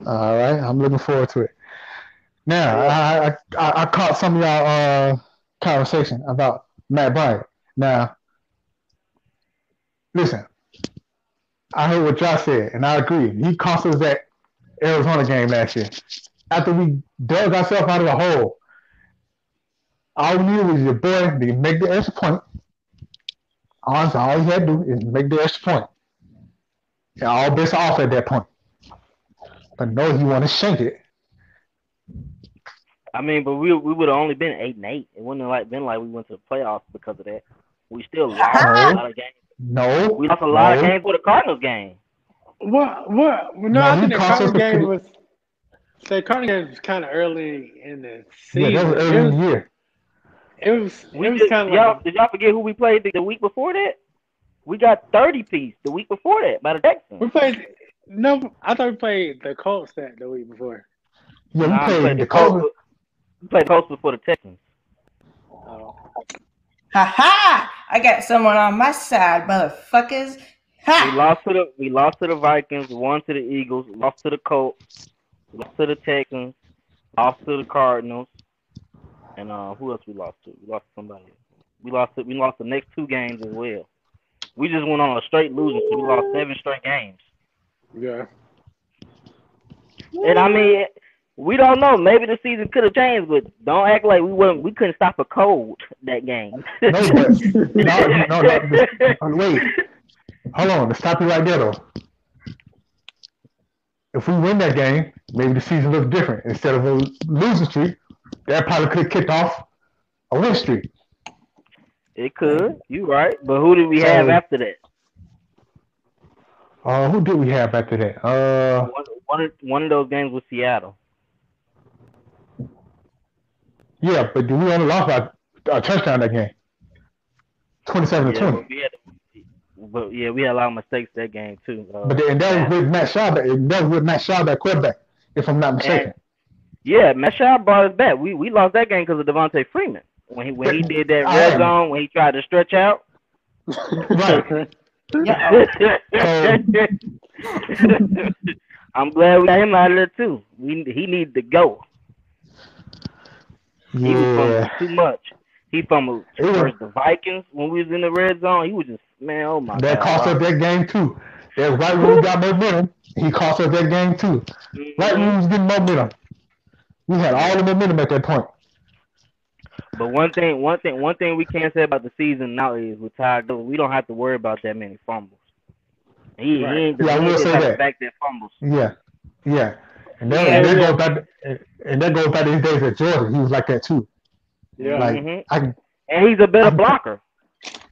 all right. I'm looking forward to it. Now, I, I I caught some of y'all uh conversation about Matt Bryant. Now, listen, I heard what y'all said, and I agree. He cost us that Arizona game last year. After we dug ourselves out of the hole, all we needed was your boy to make the extra point. Honestly, all he had to do is make the extra point. And all bets off at that point. But no, he want to shank it. I mean, but we we would have only been eight and eight. It wouldn't have like been like we went to the playoffs because of that. We still lost a lot of games. No, We lost a lot no. of games with the Cardinals game. What? What? No, No, I think the Cardinals game pretty- was. The Cardinals game was kind of early in the Yeah, season. that was it early in was. the year. It was. We It was just, kind of y'all, like. did y'all forget who we played the, the week before that? We got thirty piece the week before that by the Texans. We played. No, I thought we played the Colts that the week before. Yeah, we Nah, we played the the Colts. Colts. We played the Colts before the Texans. Oh. Ha ha! I got someone on my side, motherfuckers. We lost to the we lost to the Vikings, won to the Eagles, lost to the Colts, lost to the Texans, lost to the Cardinals, and uh, who else we lost to? We lost to somebody. We lost to, we lost the next two games as well. We just went on a straight losing. So we lost seven straight games. Yeah. And I mean, we don't know. Maybe the season could have changed, but don't act like we weren't. We couldn't stop a cold that game. No, but no, no, no, no, wait. Hold on, to stop you right there though. If we win that game, maybe the season looks different. Instead of a losing streak, that probably could have kicked off a win streak. It could. You right. But who did we have after that? Uh, who did we have after that? Uh, One, one, of, one of those games was Seattle. Yeah, but we only lost by a touchdown that game. Twenty-seven to Yeah, twenty. but we had, but yeah, we had a lot of mistakes that game too. Uh, But and that was with Matt Schaub. That was with Matt Schaub at quarterback, if I'm not mistaken. yeah, Matt Schaub brought us back. We we lost that game because of Devonta Freeman when he when he did that red zone when he tried to stretch out. Right. Yeah. I'm glad we got him out of there too. We he needed to go. He was fumbling Yeah. too much. He fumbled It was- versus the Vikings when we was in the red zone. He was just man, oh my That god. cost us that game too. That right when we got momentum. He cost us that game too. Mm-hmm. Right when we was getting momentum. We had all the momentum at that point. But one thing, one thing, one thing we can't say about the season now is with Ty Gillett, we don't have to worry about that many fumbles. He, Right. he ain't, Yeah, I will say that. back that fumbles. Yeah. Yeah. And that, Yeah. and that goes back and that goes back to his days at Jordan. He was like that too. Yeah. Like Mhm. I And he's a better I'm- blocker.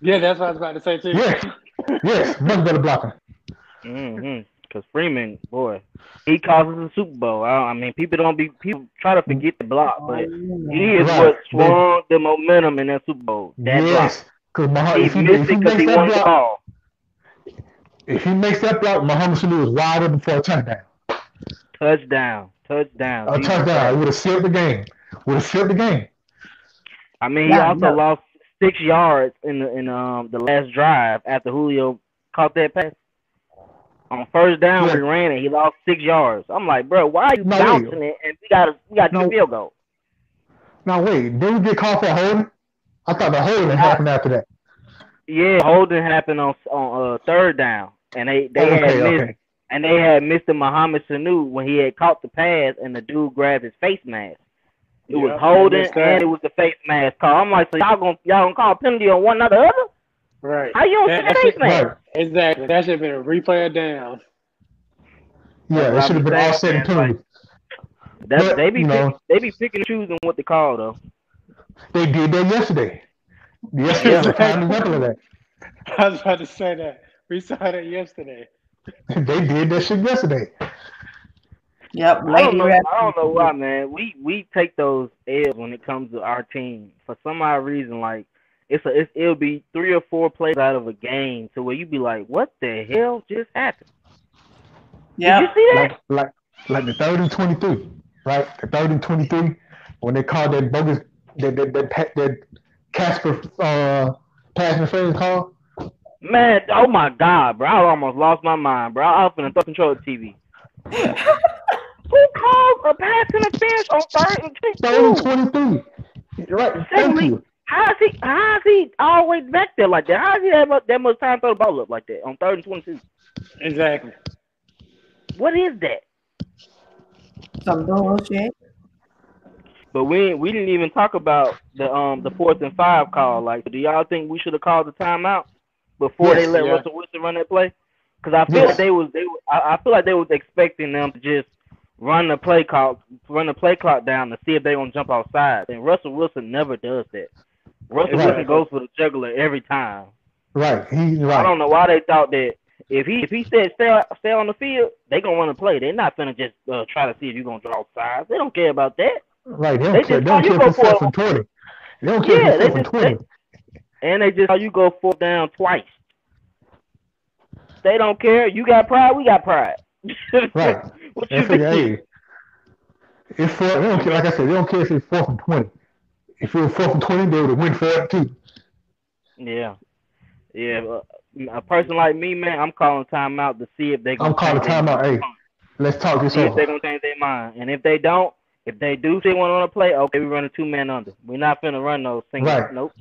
yeah, that's what I was about to say too. yes. Yes, much better blocker. Mm-hmm. Because Freeman, boy, he causes the Super Bowl. I, I mean, people don't be people try to forget the block, but he is Right. what swung the momentum in that Super Bowl. That yes. Because block. if He he, missed if he it because makes he that wanted the block, ball. if he makes that block, Mohamed Sanu was wide open for a touchdown. Touchdown, touchdown. A touchdown. It would have sealed the game. Would have sealed the game. I mean, he Yeah, also yeah. lost six yards in the in um the last drive after Julio caught that pass. On first down, Yeah. we ran it. He lost six yards. I'm like, bro, why are you No, bouncing it? And we got to we got No. two field goal. Now wait, did we get called for holding? I thought the holding happened after that. Yeah, holding happened on on uh, third down, and they they Oh, had okay, missed okay. And they had Mr. Mohamed Sanu when he had caught the pass, and the dude grabbed his face mask. It was holding, I and it was the face mask call. I'm like, so y'all gonna y'all gonna call a penalty on one or the other? Right. How you don't That- see the face mask? Right. Exactly. That should have been a replay of down. Yeah, it should have been all set and saying, penalty. That's, But, they be you pick, know- they be picking and choosing what they call though. They did that yesterday. Yesterday was a prime example of that. I was about to say that. We saw that yesterday. they did that shit yesterday. Yep, I don't lady know. I don't know why, man. We we take those L's when it comes to our team for some odd reason. Like it's a it's, it'll be three or four plays out of a game to where you be like, what the hell just happened? Yeah, you see that? Like like like the third and twenty three, right? The third and twenty three when they called that bogus that that that, that, that Casper uh pass interference call. Man, oh my god, bro! I almost lost my mind, bro. I was finna throw control of the TV. Who call a pass interference on third and Third and 22? twenty-three. Right. Thank you. How is he? How is he always back there like that? How is he have much- that much time to throw the ball up like that on third and twenty-two? Exactly. What is that? Some bullshit. But we we didn't even talk about the um the fourth and five call. Like, do y'all think we should have called the timeout before they let yeah. Russell Wilson run that play? Because I feel like they was they I, I feel like they was expecting them to just run the play clock run the play clock down to see if they gonna jump outside. And Russell Wilson never does that. Russell Right. Wilson goes for the juggler every time. Right. He's I don't know why they thought that if he if he said stay stay on the field, they gonna run a play. They're not gonna just uh, try to see if you're gonna draw sides. They don't care about that. Right. They They don't care. just They don't you care if it's for fourth and twenty. They don't care Yeah, if they it's and just- twenty. and they just how you go fourth down twice. They don't care. You got pride. We got pride. Right. what you hey, it's four. They don't care. Like I said, they don't care if it's fourth and twenty. If it was fourth and twenty, they would have win four and two. Yeah, yeah. A person like me, man, I'm calling timeout to see if they. I'm calling timeout. Hey, let's talk this See if they over. gonna change their mind, and if they don't, if they do see one on a play, okay, we're running two men under. We're not finna run those things. Right. Nope.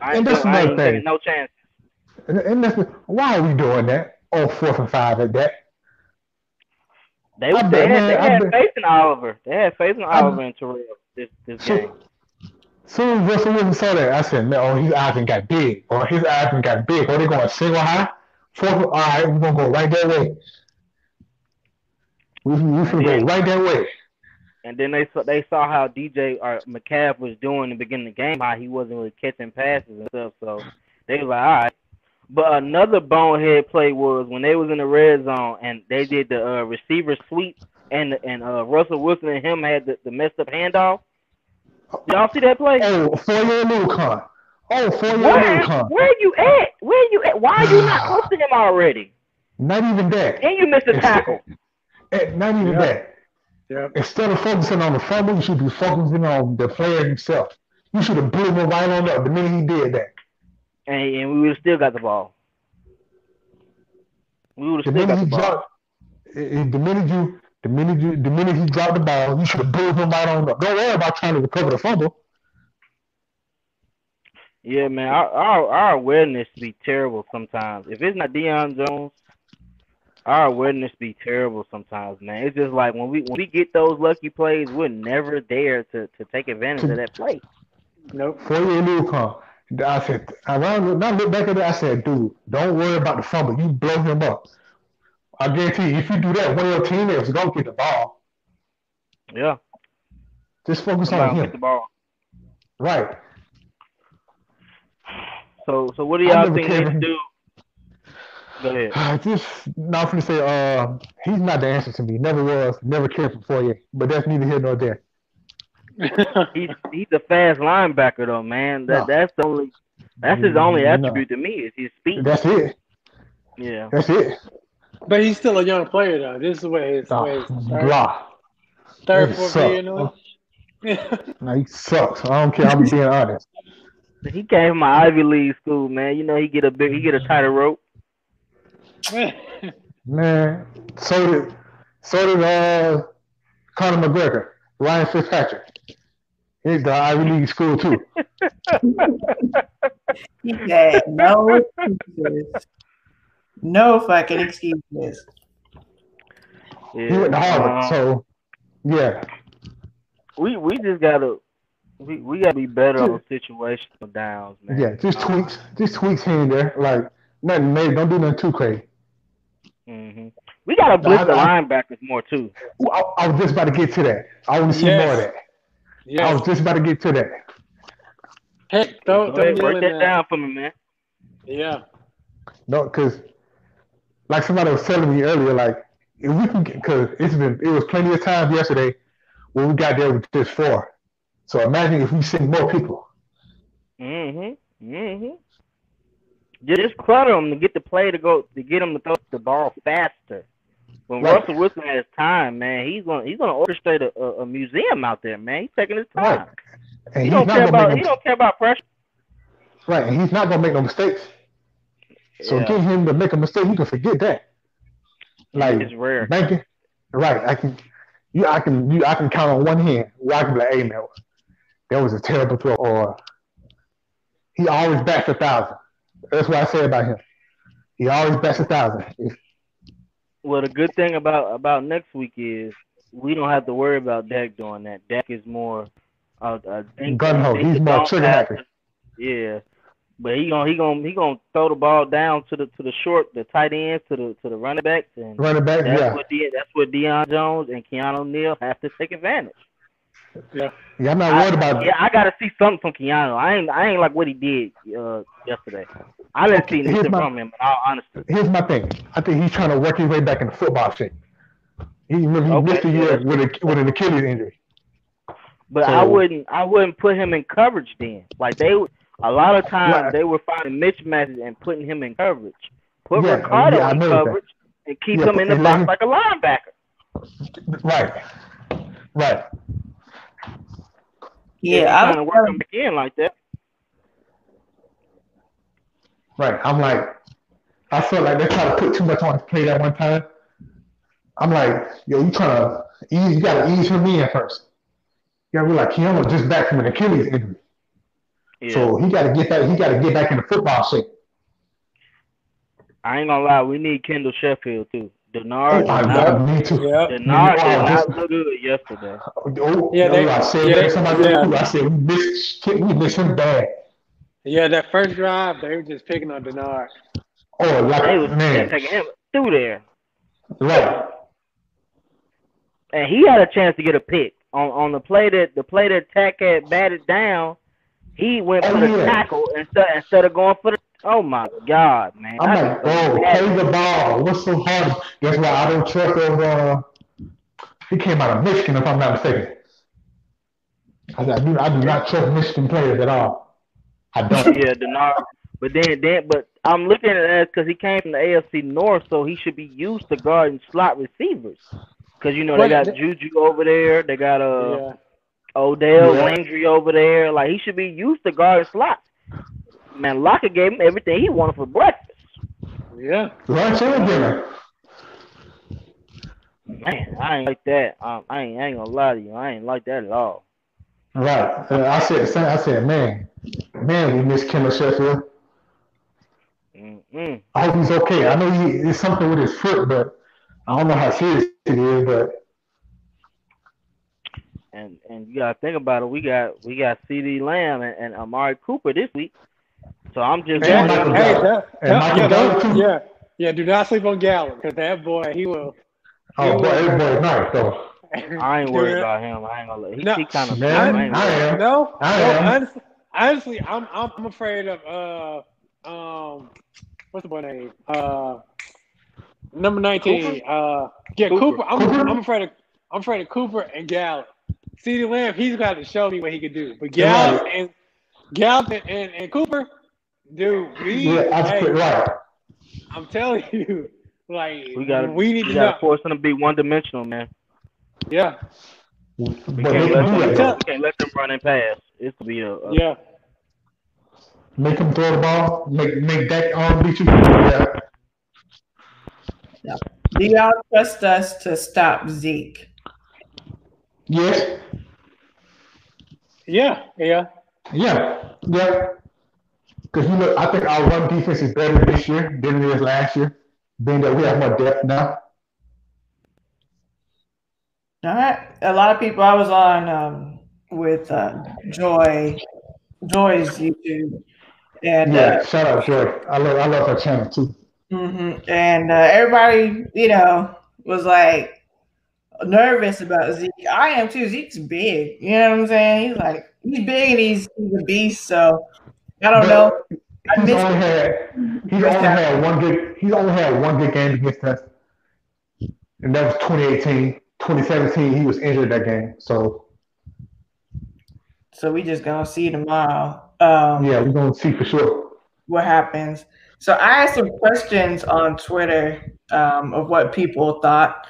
I And ain't, that's doing- I another ain't thing. no chance. And, and that's why are we doing that? Oh, fourth and five at that. They, I they, had, they had faith in Oliver. They had faith in Oliver and Terrell this this So- game. Soon as Russell Wilson saw that, I said, man, oh, his eyes got big. Or his eyes got big. Or they going single high. Fourth, all right, we're going to go right that way. We, we finna go right that way. And then they saw they saw how DJ or uh, McCaff was doing in the beginning of the game, how he wasn't really catching passes and stuff. So they was like, all right. But another bonehead play was when they was in the red zone and they did the uh, receiver sweep and and uh, Russell Wilson and him had the, the messed up handoff. Y'all see that play? Oh, Foye Oluokun. Oh, four-year Where, Lucon. where you at? Where you at? Why are you not close to him already? Not even that. And you missed a tackle. Eh, Not even Yeah. that. Yep. Instead of focusing on the fumble, you should be focusing on the player himself. You should have blew him right on up the minute he did that. And, and we would have still got the ball. We would have still got the he ball. dropped, eh, eh, the minute you, the minute you, the minute he dropped the ball, you should have blew him right on up. Don't worry about trying to recover the fumble. Yeah, man, our, our our awareness be terrible sometimes. If it's not Deion Jones, our awareness be terrible sometimes, man. It's just like when we when we get those lucky plays, we're never there to, to take advantage of that play. Nope. Foye Oluokun. I said, around, now look back at I said, dude, don't worry about the fumble. You blow him up. I guarantee you, if you do that, one of your teammates is going to get the ball. Yeah, Just focus on him. get the ball. Right. So so what do y'all think they cared. should do? Go ahead. I just not going to say, uh, he's not the answer to me. Never was. Never cared for Fourier. But that's neither here nor there. He's he's a fast linebacker though, man. That No. that's the only that's his only No. attribute to me is his speed. That's it. Yeah. That's it. but he's still a young player though. This is where his, where his Oh, third, blah. third He fourth year in the league. No, he sucks. I don't care. I'm being honest. He came from an Ivy League school, man. You know he get a big he get a tighter rope. Man, so did so did uh Conor McGregor, Ryan Fitzpatrick. He's the Ivy League school too. He said no excuses. No fucking excuses. Yeah. He went to Harvard, uh, so yeah. we we just gotta we, we gotta be better on situational downs, man. Yeah, just tweaks, just tweaks here and there. Like nothing major. Don't do nothing too crazy. hmm We gotta blitz the I- linebackers more too. I, I was just about to get to that. I want to see Yes. more of that. I was just about to get to that. Heck, throw, Go throw ahead, Neal break that there. down for me, man. Yeah. No, because like somebody was telling me earlier, like if we can, because it's been it was plenty of times yesterday when we got there with just four. So imagine if we send more people. Mm-hmm. Mm-hmm. Just clutter them to get the play to go to get them to throw the ball faster. When Right. Russell Wilson has time, man, he's gonna he's gonna orchestrate a, a, a museum out there, man. He's taking his time. Right. And He he's don't not care about he don't care about pressure. right, and he's not gonna make no mistakes. So Yeah. get him to make a mistake, you can forget that. Like it's rare. banking, right. I can, you, I can, you, I can count on one hand. Where I can be like, hey man, that was a terrible throw, or he always bats a thousand. That's what I say about him. He always bats a thousand. If, Well, the good thing about about next week is we don't have to worry about Dak doing that. Dak is more uh, uh Gun ho. He's more trigger happy. Yeah, but he gonna he gonna he gonna throw the ball down to the to the short, the tight ends, to the to the running backs, and running back, that's yeah. what De, that's what Deion Jones and Keanu Neal have to take advantage. Yeah. Yeah, I'm not I, worried about yeah, I gotta see something from Keanu. I ain't I ain't like what he did uh yesterday. I didn't see Okay, here's nothing my- from him, in all honesty. Here's my thing. I think he's trying to work his way back into football shape. He, he Okay, missed a year with a, with an Achilles injury. But I wouldn't I wouldn't put him in coverage then. Like they a lot of times Right. they were finding mismatches and putting him in coverage. Put Yeah, Ricardo yeah, in know that. coverage and keep Yeah, him in the box like a linebacker. Right. Right. If Yeah, you I trying to was work him back in like that. Right. I'm like, I feel like they try to put too much on his plate at one time. I'm like, yo, you trying to ease, you gotta ease him in first. You gotta be like, Keanu just back from an Achilles injury. Yeah. So he gotta get that, he gotta get back into football shape. I ain't gonna lie, we need Kendall Sheffield too. Dennard Oh, I did love not, me too. Yeah. Dennard did Oh, not just- look good yesterday. Oh, Yeah, yeah, they- I said yeah, that somebody yeah. I said we miss we miss him bad. Yeah, that first drive, they were just picking on Dennard. Oh, like They was man, taking him through there. right. And he had a chance to get a pick on, on the play that the play that Takk had batted down. He went Oh, for the yeah. tackle instead instead of going for the. Oh my God, man! I'm like, just- oh, play the ball. What's so hard? That's why I don't trust those. Uh, he came out of Michigan, if I'm not mistaken. I, I do, I do not trust Michigan players at all. I don't. yeah, Dennard. But then, then, but I'm looking at that because he came from the AFC North, so he should be used to guarding slot receivers. Because you know they got Juju over there, they got uh Yeah. Odell Yeah. Landry over there. Like he should be used to guarding slots. Man, Lockett gave him everything he wanted for breakfast. Yeah. Lunch and dinner. Man, I ain't like that. Um, I ain't, I ain't gonna lie to you. I ain't like that at all. Right. Uh, I said, I said, man, man, we miss Kendall Sheffield. Mm-mm. I hope he's okay. I know he it's something with his foot, but I don't know how serious it is. But And and you gotta think about it. We got we got CeeDee Lamb and, and Amari Cooper this week. So I'm just Hey, Michael hey, that, And that- Michael yeah, that- too. yeah, yeah. Do not sleep on Gallup because that boy, he will. oh boy, that boy is nice though. I ain't worried about him. I ain't gonna. He, No, he kind of. man, I ain't I am. No, I no. am. Honestly, honestly, I'm I'm afraid of uh um what's the boy name uh number nineteen uh yeah Cooper. Cooper. I'm Cooper? I'm afraid of I'm afraid of Cooper and Gallup. CeeDee Lamb, he's got to show me what he can do. But You're Gallup right. and Gallup and, and, and Cooper, dude, we Yeah, hey, right. I'm telling you, like We gotta. we need we to gotta know. force him to be one dimensional, man. Yeah, We can't, let them, we can't let them run and pass. It's to be a, a yeah. Make him throw the ball. Make make that arm beat you. Yeah. Do y'all trust us to stop Zeke? Yes. Yeah, yeah. Yeah. Yeah. Yeah. Because you know, I think our run defense is better this year than it is last year. Being that we have more depth now. All right. A lot of people I was on um, with uh, Joy, Joy's YouTube, and Yeah. Shout out Joy. I love I love her channel too. uh, mhm, and uh, everybody, you know, was like nervous about Zeke. I am too. Zeke's big. You know what I'm saying? He's like he's big and he's, he's a beast. So I don't know. I He's only had he's only had one good he's only had one good game against us. And that was 2018. 2017, he was injured that game. So So we just gonna see tomorrow. Um, yeah, we're gonna see for sure. what happens. So I asked some questions on Twitter um, of what people thought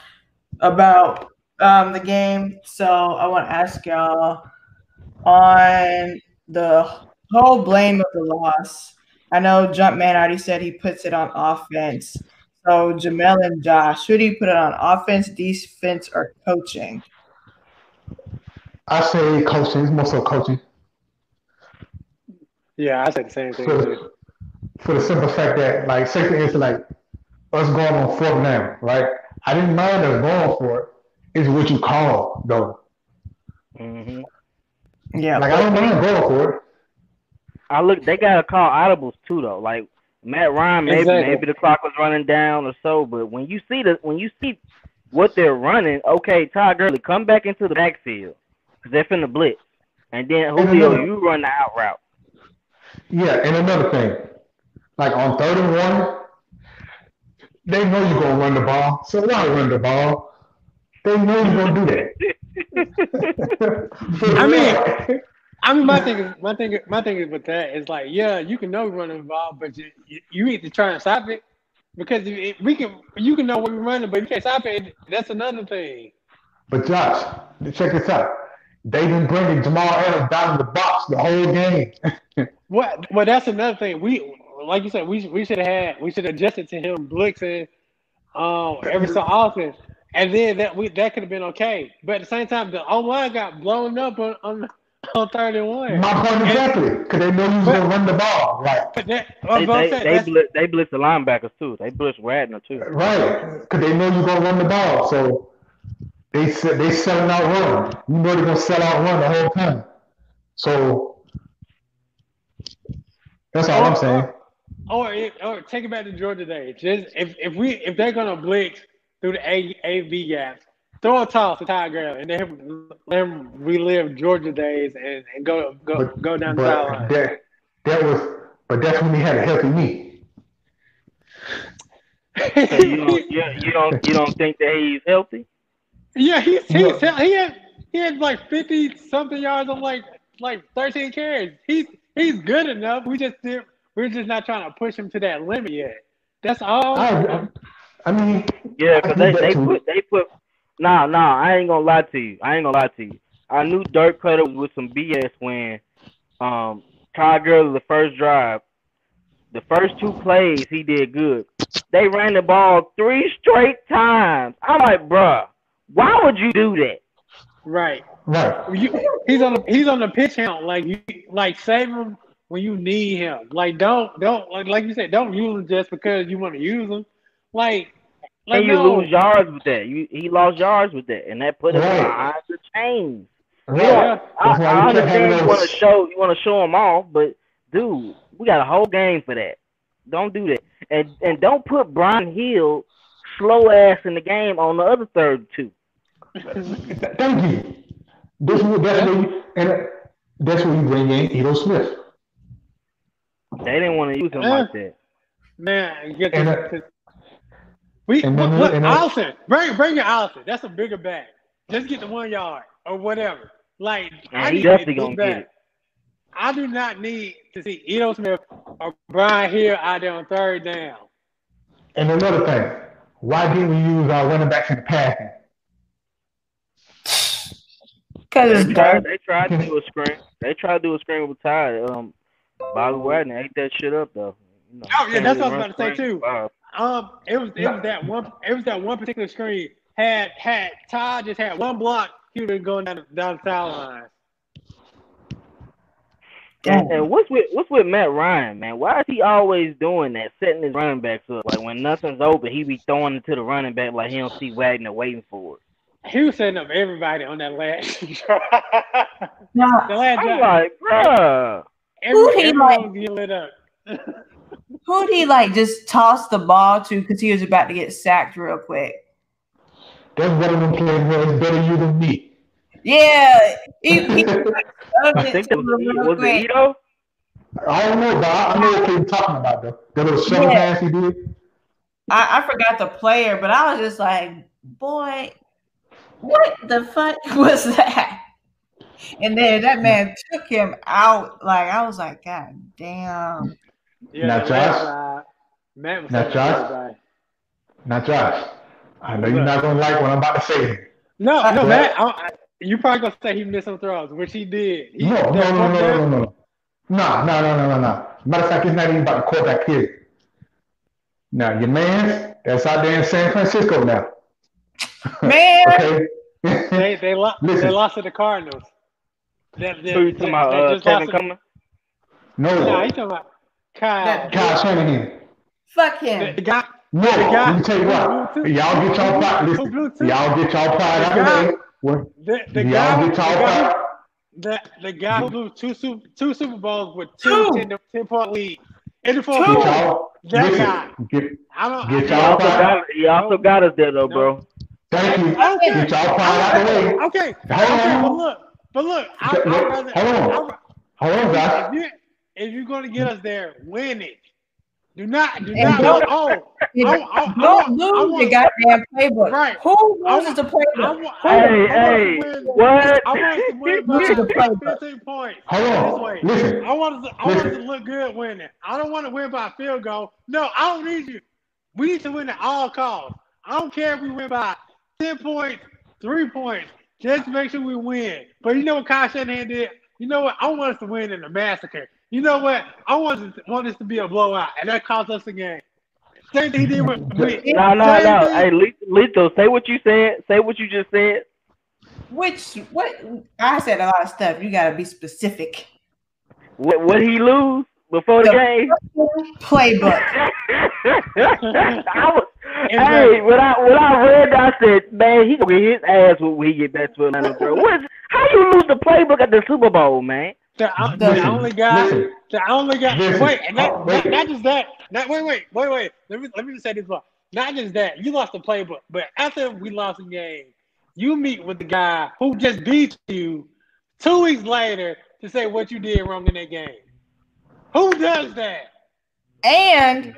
about um, the game. So I want to ask y'all on the whole blame of the loss. I know Jumpman already said he puts it on offense. So Jamel and Josh, should he put it on? Offense, defense, or coaching? I say coaching. It's more so coaching. Yeah, I said the same thing For, too. for the simple fact that, like, say for instance, like us going on fourth down, right? I didn't mind us going for it. It's what you call though. hmm Yeah. Like I don't mind going for it. I look. They gotta call audibles too, though. Like Matt Ryan, maybe Exactly. maybe the clock was running down or so. But when you see the when you see what they're running, okay, Todd Gurley, come back into the backfield because they're finna blitz, and then Julio, another- you run the out route. Yeah, and another thing, like on third and one, they know you're gonna run the ball, so why run the ball? They know you're gonna do that. I mean- I mean, my thing is, my thing, my thing is with that is like, yeah, you can know we're running the ball, but you, you, need to try and stop it because if it, we can, you can know we're running, but you can't stop it. That's another thing. but Josh, check this out. They've been bringing Jamal Adams down in the box the whole game. What? Well, that's another thing. We, like you said, we we should have had, we should have adjusted to him blitzing, um, every so often, and then that we that could have been okay. But at the same time, the O line got blown up on on, on third and one. My point exactly, because they know you're gonna run the ball, right? But that, uh, They but they, saying they, blitz, they blitz the linebackers too. They blitz Radner too. Right, because they know you're gonna run the ball, so they se- they selling out run. You know they're gonna sell out run the whole time. So that's all I'm saying. Or, or take it back to Georgia days. Just if, if we if they're gonna blitz through the A A B gaps, throw a toss to Ty Gurley and let him, let him relive Georgia days and, and go go But, go down the but sideline. that that was, but that's when he had a healthy knee. So you don't you, you don't you don't think that he's healthy? yeah, he's he's Yeah. he had he had like fifty something yards on like like thirteen carries. He's he's good enough. We just did, we're just not trying to push him to that limit yet. That's all. I, I mean, Yeah, because they, they too. put they put nah nah I ain't gonna lie to you. I ain't gonna lie to you. I knew Dirk Koetter was with some BS when um Todd Gurley the first drive, the first two plays he did good. They ran the ball three straight times. I'm like, bruh, why would you do that? Right. right. You, he's on the he's on the pitch count. Like you like save him when you need him. Like don't don't like like you said, don't use him just because you want to use him. Like like and you no. lose yards with that. You he lost yards with that, and that put him Right. behind the chains. Right. Yeah. I, I you can't have understand you want to show you want to show them off, but dude, we got a whole game for that. Don't do that, and and don't put Brian Hill slow ass in the game on the other third two. Thank you. This is that's where you, and that's where you bring in Ito Smith. They didn't want to use him Yeah. like that. Man, you get And, to, uh, to- we and look, then- look and then- Ollison, bring bring your Ollison. That's a bigger back. Just get the one yard or whatever. Like I need definitely gonna back. get it. I do not need to see Ito Smith or Brian Hill out there on third down. And another thing, why didn't we use our running backs in the passing? Because They tried, they tried to do a screen. They tried to do a screen with Ty. Um, Bobby Wagner ate that shit up though. You know, Oh, yeah, that's what I was run about to say, too. with Bob. Um, it was it was that one it was that one particular screen had had Todd just had one block, he would have been going down the, down the sideline. And, and what's with what's with Matt Ryan, man? Why is he always doing that, setting his running backs up? Like when nothing's open, he be throwing it to the running back like he don't see Wagner waiting for it. He was setting up everybody on that last drive. Now, the last I'm drive, like, bruh. Who every, he everyone was getting lit up. who'd he like just toss the ball to because he was about to get sacked real quick? That's one of them players it's better you than me. Yeah, he, he I think that was, was it Ito. I don't know, but I, I know what you're talking about though. The little shovel Yeah. pass he did. I, I forgot the player, but I was just like, boy, what the fuck was that? And then that man took him out. Like I was like, God damn. Yeah, Now, Josh? drive, Matt was Now, Josh? everybody. Now, Josh, I know you're not gonna like what I'm about to say. No, no, Well- Matt. I, I, you probably gonna say he missed some throws, which he did. He, No, no, that no, no, no, no, no. No, no, no, no, no, no. Matter of fact, it's not even about the quarterback period. Now, your man, That's out there in San Francisco now. Man, okay. They they, lo- they lost to the Cardinals. That, that, Who you talking about? Uh, just lost Kevin to- Cumberland? Nah, no, you talking about Kyle. That- Kyle Shanahan. fuck him. the guy. No, the guy- let me tell you what. Y'all get y'all pride. Listen, y'all get y'all pride The out the guy- way. The, the y'all guy. get The y'all guy, pride. the, the guy who blew two Super, two Super Bowls with two Two. 10, 10 point lead in the fourth Get quarter. y'all. That listen, guy. Get, I don't. Get I, y'all also got he also got us there though, bro. thank you. Okay. Get y'all pride out the way. Okay. Hold Okay. on. But look. But look. I, Hold I on. rather. Hold on. Hold on, Josh. If you if you're gonna get us there, win it. Do not do And not don't- oh You oh, oh, I- I- I Don't want- I lose want- your goddamn playbook. Right. Who I loses want- the I playbook? want, I want- Hey, I hey, to win, what? I want to win Look at the by 15 points. Hold This on. way. Listen. I want us to, I want us to look good winning. I don't want to win by field goal. No, I don't need you. We need to win at all costs. I don't care if we win by 10 points, three points. Just make sure we win. But you know what Kyle Shanahan did? You know what? I want us to win in a massacre. You know what? I want us, want this to be a blowout, and that cost us the game. Same thing he did with. with No, no, same no. thing- Hey, Le- Lethal, say what you said. Say what you just said. Which what I said a lot of stuff. You gotta be specific. What what he lose before the The- game? Playbook. I was, Exactly. hey, when I when I read that, I said, man, he gonna get his ass when we get back to Atlanta, bro. What? Is, how you lose the playbook at the Super Bowl, man? The, the Listen, only guy, listen. the only guy. Listen. Wait, and not, oh, Wait. not, not just that. Not wait, wait, wait, wait. Let me let me just say this one. Not just that. You lost the playbook, but after we lost the game, you meet with the guy who just beat you two weeks later to say what you did wrong in that game. Who does that? And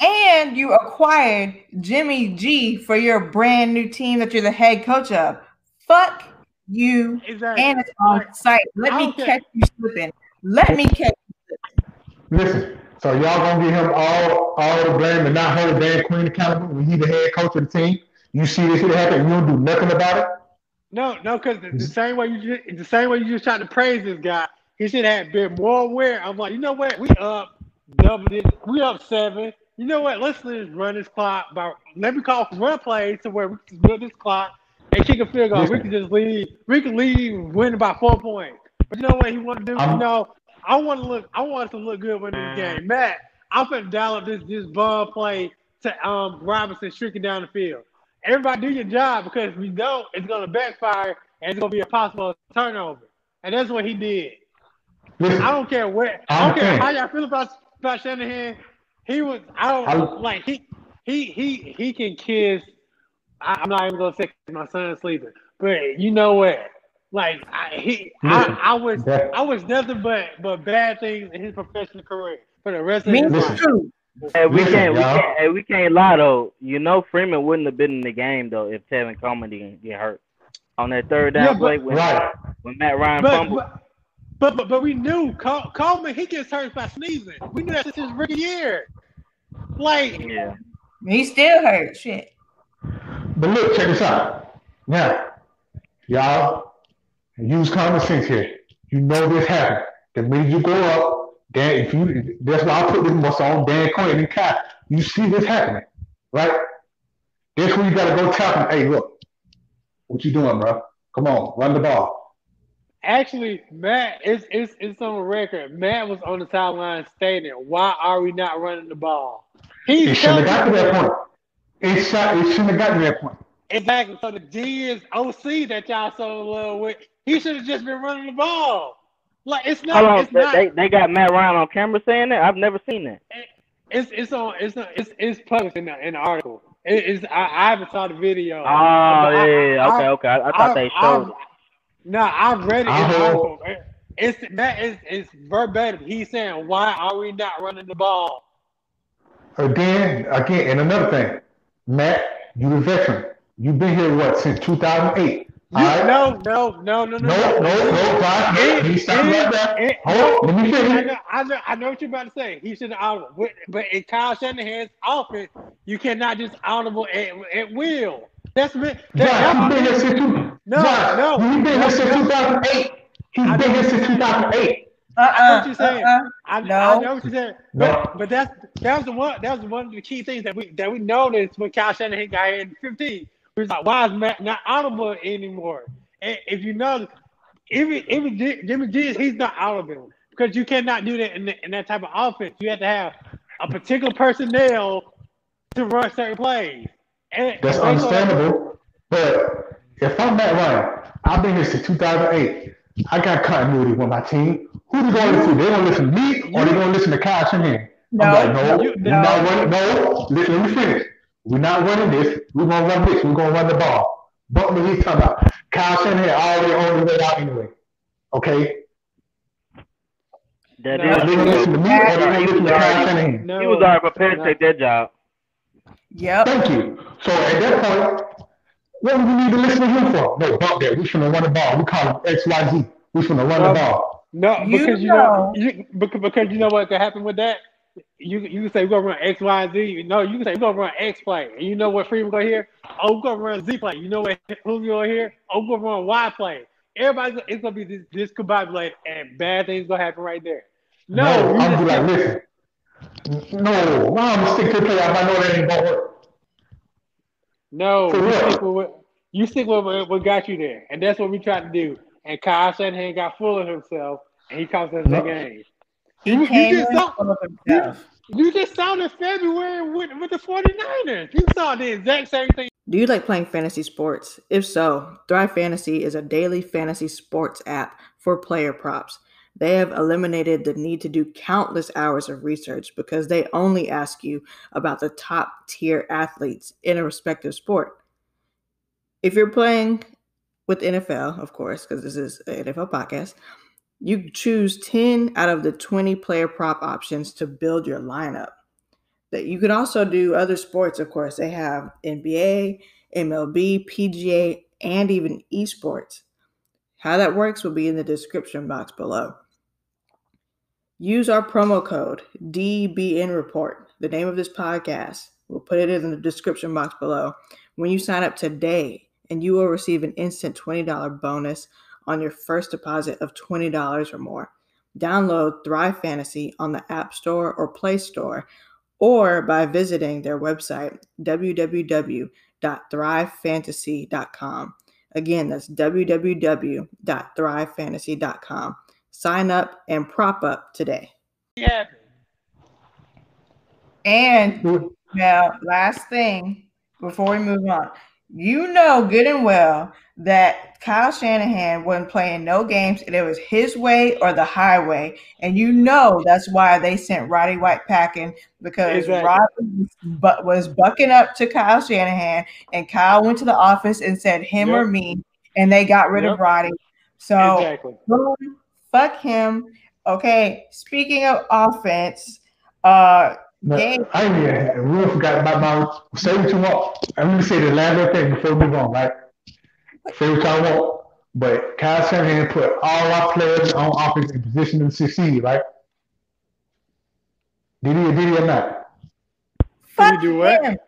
and you acquired Jimmy G for your brand new team that you're the head coach of. Fuck you. Exactly. And it's on site. Let me care. catch you slipping. Let me catch you slipping. Listen. So y'all gonna give him all all the blame and not hold Dan Quinn accountable when he the head coach of the team? You see this shit happen, and you don't do nothing about it? No, no, because the, the same way you just, the same way you just tried to praise this guy, he should have been more aware. I'm like, you know what? We up double it. We up seven. You know what? Let's just run this clock. By let me call for run plays to where we can build this clock and kick a field goal. We can just leave. We can leave winning by four points. But you know what he want to do? You I'm- know, I want to look. I want us to look good winning this game. Matt, I'm finna dial up this this ball play to um Robinson streaking down the field. Everybody do your job because if we don't, it's gonna backfire and it's gonna be a possible turnover. And that's what he did. Listen. I don't care where. I don't care saying- how y'all feel about about Shanahan. He was. I don't I'm- like he he he he can kiss. I, I'm not even gonna say 'cause my son's sleeping, but you know what? Like I, he, Listen, I, I was that- I was nothing but but bad things in his professional career for the rest of Me his Listen. life. too. Hey, we can't, we can't, hey, we can't lie though. You know, Freeman wouldn't have been in the game though if Tevin Coleman didn't get hurt on that third down Yeah, but- play when, Right. when Matt Ryan But, fumbled. but but but but we knew Col- Coleman he gets hurt by sneezing. We knew that since his rookie year. Like yeah, He still hurt. Shit. But look, check this out. Now, y'all use common sense here. You know this happened. The minute you go up, Dan, if you that's why I put this most on Dan Quinn and Kai. You see this happening, right? That's where you gotta go tell them, hey, look, what you doing, bro? Come on, run the ball. Actually, Matt, it's it's it's on record. Matt was on the sideline stating, "Why are we not running the ball?" It He's shouldn't have got to that point. It, shot, uh, it shouldn't have got to that point. exactly. So the G is OC that y'all so in love with. He should have just been running the ball. Like it's not. Hold on, it's not. they they got Matt Ryan on camera saying that. I've never seen that. It's it's on. It's not. It's it's published in the in the article. It, it's I, I haven't saw the video. Oh But I- yeah, yeah, I- okay, okay. I, I thought they showed. No, I've read it. I in the. It's that is it's verbatim. He's saying, "Why are we not running the ball?" Again, again, and another thing, Matt, you're a veteran. You've been here what since 2008. You, right? No, no, no, no, no, No, no, no, Josh. It- He stopped it- right there. it- Hold on, let me I finish. know, I know, I know what you're about to say. He should uh, audible, but in Kyle Shanahan's offense, you cannot just audible at, at will. That's me. That, Josh, you've been here that's since two. No, Josh, no, You've been no, here since no. 2008. He's I been here since 2008. Uh-uh, I know what you're saying. uh-uh. I, I know what you're saying. No. But but that's that was the one that was one of the key things that we that we noticed when Kyle Shanahan got here in 15. We was like, why is Matt not audible anymore? And if you notice, even even Jimmy G, he's not audible because you cannot do that in, the, in that type of offense. You have to have a particular personnel to run certain plays. And That's based on- understandable. But if I'm Matt Ryan, I've been here since 2008. I got continuity with my team. Who they going to listen to? They going to listen to me or they going to listen to Kyle Shanahan? No, I'm like, no, you- we're not running. No, listen, let me finish. We're not running this. We're going to run this. We're going to run the ball. But what he's talking about, Kyle Shanahan already on the way out anyway. Okay? That No, is Are they going to true. listen to me or they going He to was listen to Kyle Shanahan? No, he was already prepared to no. take that job. Yep. Thank you. So at that point, what do we need to listen to him for? No, bump that. We finna run the ball. We call him XYZ. We finna run No. the ball. No, because you know- know, you, because, because you know what could happen with that. You you can say we're gonna run X, Y, and Z. No, you can say we're gonna run X play. And you know what Freeman gonna hear? Oh, we're gonna run Z play. You know what who you gonna hear? Oh, we're gonna run Y play. Everybody, it's gonna be this discombobulated, and bad things gonna happen right there. No, you I'm just- be like, listen. No, why I'm gonna stick to play I know that ain't gonna work. No, you real. stick with what you stick with what, what got you there, and that's what we tried to do. And Kyle Shanahan got full of himself, and he cost us No. the game. He You- you just saw- full of himself. You just saw in February with, with the 49ers. You saw the exact same thing. Do you like playing fantasy sports? If so, Thrive Fantasy is a daily fantasy sports app for player props. They have eliminated the need to do countless hours of research because they only ask you about the top tier athletes in a respective sport. If you're playing with NFL, of course, because this is an NFL podcast, you choose 10 out of the 20 player prop options to build your lineup. That you can also do other sports of course. They have nba mlb pga and even esports. How that works will be in the description box below use our promo code dbn report the name of this podcast we'll put it in the description box below when you sign up today and you will receive an instant $20 bonus on your first deposit of $20 or more download thrive fantasy on the app store or play store or by visiting their website, www.thrivefantasy.com. Again, that's www.thrivefantasy.com. Sign up and prop up today. Yeah. And now, last thing before we move on, you know good and well that Kyle Shanahan wasn't playing no games and it was his way or the highway. And you know that's why they sent Roddy White packing because Exactly. Roddy was, was bucking up to Kyle Shanahan and Kyle went to the office and said him or me and they got rid of Roddy. So Exactly. boom, fuck him. Okay, speaking of offense, uh No, Game. I ain't even, we forgot about my, say what you want. I'm gonna say the last little thing before we move on, right? Say what y'all want. But Kyle Shanahan put all our players on offense in position to succeed, right? Did he or did he or not? fuck do what? him.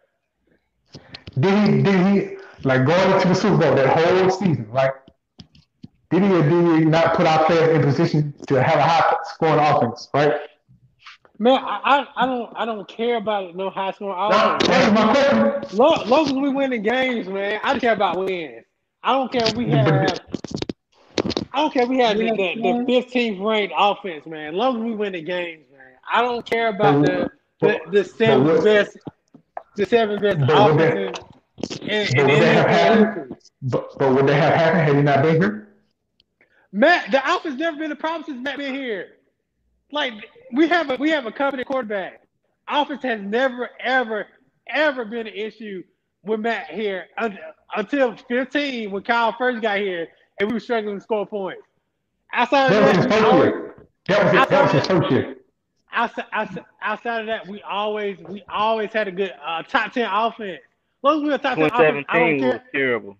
Did he, did he, like going into the Super Bowl that whole season, right? Did he or did he not put our players in position to have a high scoring offense, right? Man, I, I, I don't I don't care about no high scoring offense. my question. Long, long as we win the games, man, I care about wins. I don't care if we have. I don't care if we have the, the, the 15th ranked offense, man. As long as we win the games, man. I don't care about the the, the seven best the seven best but what they- offenses in, in, but in what they have happened- But, but would that have happened had he not been here? Matt, the offense never been a problem since Matt been here. Like we have a we have a competent quarterback. Offense has never ever ever been an issue with Matt here un- until 15 when Kyle first got here and we were struggling to score points. Outside of his that, we always. That was, it. that was his first year. outside, outside, outside of that, we always we always had a good uh, top 10 offense. As long as we were top 10 offense, I don't 2017 care. was terrible.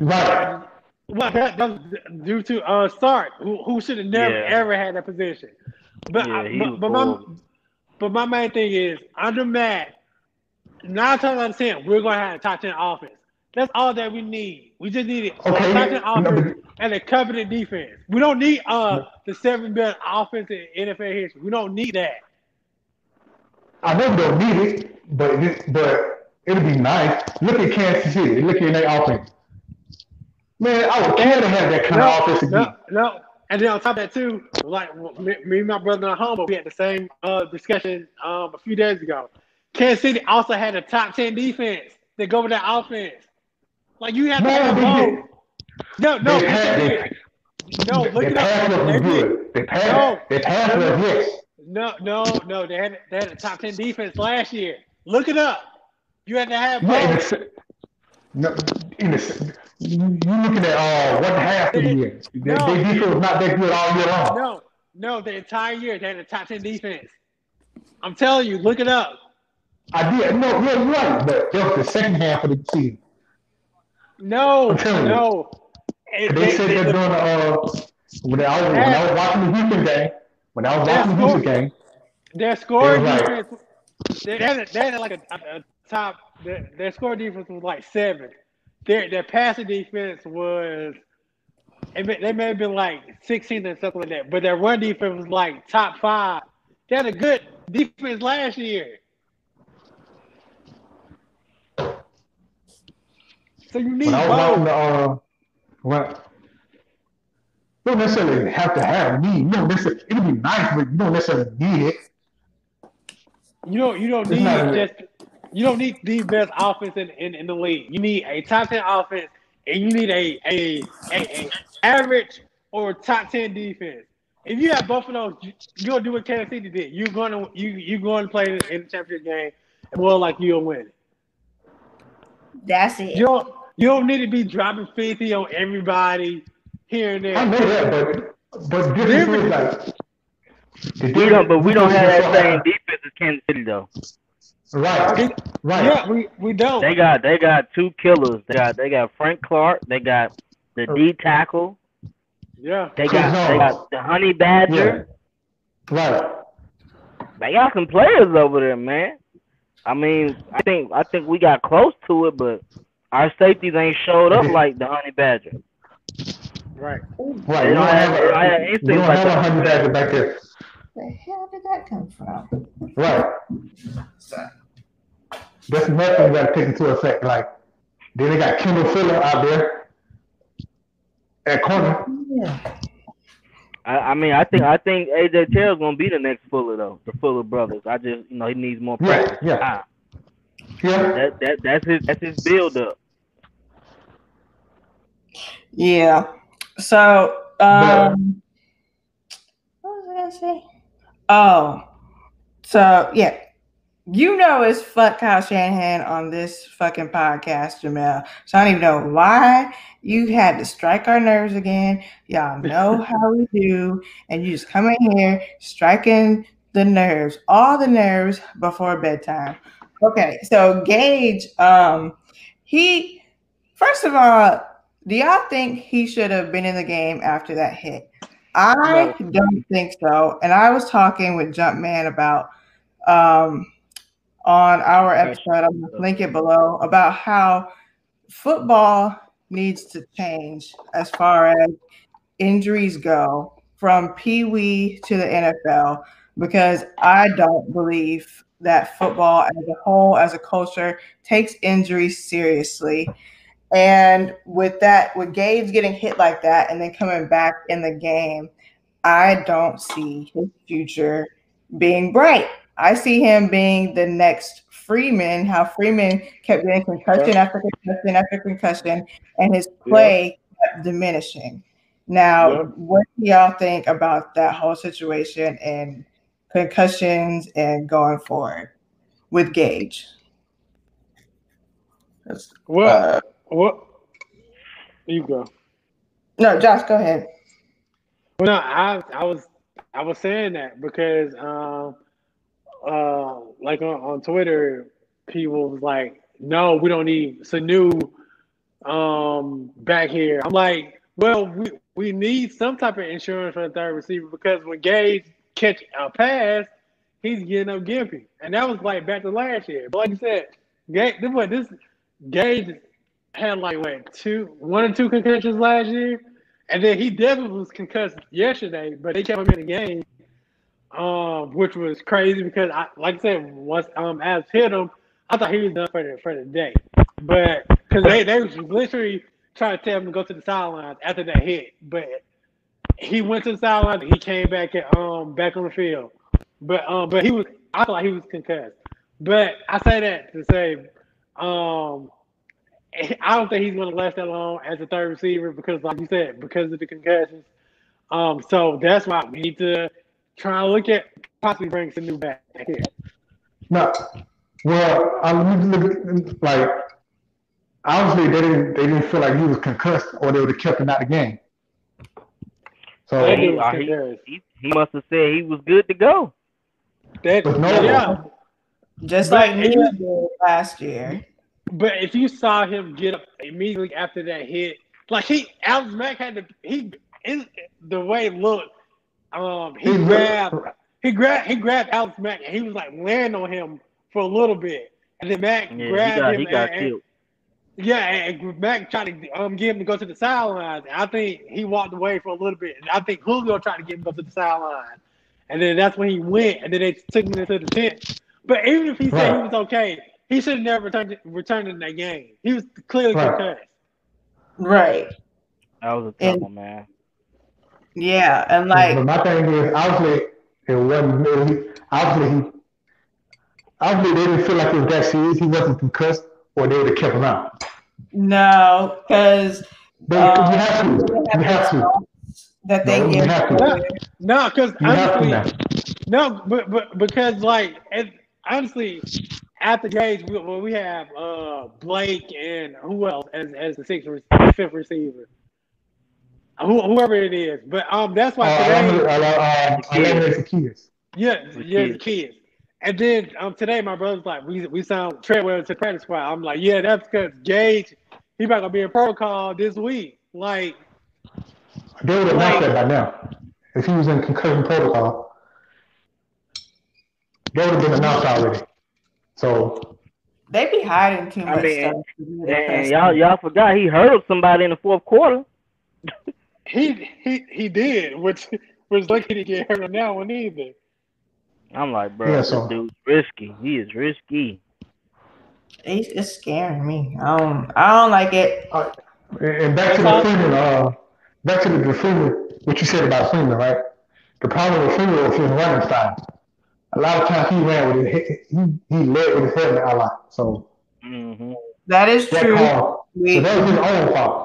Right. Well, that, that was due to uh Sark, who, who should have never Yeah. ever had that position. But Yeah, I- but, but my but my main thing is under Matt, nine times out of ten, we're gonna have a top ten offense. That's all that we need. We just need it. Okay, Attacking no, offense but- and a coveted defense. We don't need uh the seven best offense in NFL history. We don't need that. I know we don't need it, but it, but it'd be nice. Look at Kansas City. Look at their offense. Man, I would care to have that kind of offense again. no, no. And then on top of that too, like me, me and my brother at home, we had the same uh, discussion um, a few days ago. Kansas City also had a top ten defense that go with that offense. Like you have to No, have they both. did. No, no, They had- they they-. No, look Their it up. They good. Their pass, No. their pass No, no. No, no, no. They had they had a top ten defense last year. Look it up. You had to have Yeah, in the, both. no, in the, you you looking at uh, what half of the year. Their, No. their defense was not that good all year long. No, no, the entire year they had a top ten defense. I'm telling you, look it up. I did. No, yeah, you're right. But that was the second half of the season. No, I'm telling you. no. They they- said they- that during the uh, when I was when I was watching the Houston game. When I was watching the Houston game, Their right. defense, they they had, they had like a, a, a top. Their, their score defense was like seven. Their their passing defense was. May, they may have been like 16 or something like that, but their run defense was like top five. They had a good defense last year. So you need was watching both. uh, when don't necessarily have to have me. You don't necessarily. It'd be nice, but you don't necessarily need it. You don't you don't It's need just you don't need the best offense in, in, in the league. You need a top ten offense and you need a a, a, a average or top ten defense. If you have both of those, you, you're gonna do what Kansas City did. You're gonna you you're going to play in the championship game and more like you'll win. That's it. You don't you don't need to be dropping 50 on everybody here and there. I know that, but but this is like. We don't, but we don't have that same defense as Kansas City though. Right, right. Yeah, we, we don't. They got they got two killers. They got they got Frank Clark. They got the er, D tackle. yeah. They got they got the Honey Badger. Right. They got some players over there, man. I mean, I think I think we got close to it, but our safeties ain't showed up like the Honey Badger. Right. Right. They We don't don't have- have they have a, we don't like have a that. hundred badger back there. Where the hell did that come from? Right. That's another thing we got to take into effect. Like, then they got Kendall Fuller out there at corner. Yeah. I, I mean, I think I think AJ Terrell's gonna be the next Fuller though, the Fuller brothers. I just you know he needs more Yeah, practice. yeah. time. Yeah. That that that's his that's his build up. Yeah. So, um, what was I gonna say? Oh, so yeah, you know it's fuck Kyle Shanahan on this fucking podcast, Jamel. So I don't even know why you had to strike our nerves again. Y'all know how we do, and you just come in here striking the nerves, all the nerves before bedtime. Okay, so Gage, um, he first of all, do y'all think he should have been in the game after that hit? I don't think so. And I was talking with Jumpman about um on our episode, I'm gonna link it below, about how football needs to change as far as injuries go from Pee Wee to the NFL because I don't believe that football as a whole, as a culture, takes injuries seriously. And with that, with Gage getting hit like that and then coming back in the game, I don't see his future being bright. I see him being the next Freeman, how Freeman kept getting concussion after concussion after concussion, and his play kept diminishing. Now, Yeah. what do y'all think about that whole situation and concussions and going forward with Gage? That's- Well, uh, what? You go. no, Josh, go ahead. Well, no, I I was I was saying that because um uh like on, on Twitter, people was like, "No, we don't need Sanu um back here." I'm like, "Well, we we need some type of insurance for the third receiver because when Gage catch a pass, he's getting up gimpy, and that was like back to last year. But like you said, Gage, this what this Gage had like what two, one or two concussions last year, and then he definitely was concussed yesterday, but they kept him in the game, um, which was crazy because I, like I said, once um as hit him, I thought he was done for the for the day, but because they they was literally trying to tell him to go to the sidelines after that hit, but he went to the sideline and he came back at um back on the field, but um but he was I thought he was concussed, but I say that to say um I don't think he's going to last that long as a third receiver because, like you said, because of the concussions. Um, so that's why we need to try to look at possibly bring Sanu back here. No, well, I look at like obviously they didn't they didn't feel like he was concussed or they would have kept him out of the game. So he, dude was he, he, he must have said he was good to go. That, But no- yeah, Just But like it Nia was- did last year. but if you saw him get up immediately after that hit, like he Alex Mack had to he in the way it looked, um, he he grabbed looked- he grabbed he grabbed Alex Mack and he was like laying on him for a little bit, and then Mack Yeah, he grabbed got him he got and, and- Yeah, and Mack tried to um get him to go to the sideline. I think he walked away for a little bit, and I think Julio tried to get him to go to the sideline, and then that's when he went, and then they took him into the tent. But even if he said he was okay, he should have never returned returned in that game. He was clearly Right. concussed. Right. That was a tough And- one, man. Yeah. And like but like, my thing is obviously it wasn't really obviously he obviously they didn't feel like it was that serious. He wasn't concussed or they would have kept him out. no, because They, Um, you have to. You have to. that they No, you have to. No, because You have to honestly, no, but but because like it, honestly, after Gage, we, well, we have uh Blake and who else as as the sixth, re- fifth receiver. Who, whoever it is, but um, that's why Uh, today, eliminate- uh, uh, eliminate kids. yeah, yeah, kids. kids. And then um, today, my brother's like, we we sound Treadwell to practice squad. I'm like, yeah, that's because Gage, he about to be in protocol this week. Like, They would have Like- announced that by now. If he was in concussion protocol, they would have been announced already. So They be hiding too I much mean, stuff. And y'all y'all forgot he hurdled somebody in the fourth quarter. he he he did, which was lucky to get hurt on that one either. I'm like, bro, Yeah, this so- dude's risky. He is risky. It's, it's scaring me. I don't. I don't like it. uh, and and back to the Freeman, uh, back to the, the Freeman, what you said about Freeman, right? The problem with Freeman was his running style. A lot of times he ran with his he he led with his helmet a lot. So hmm That is that true. call, so that was his own fault.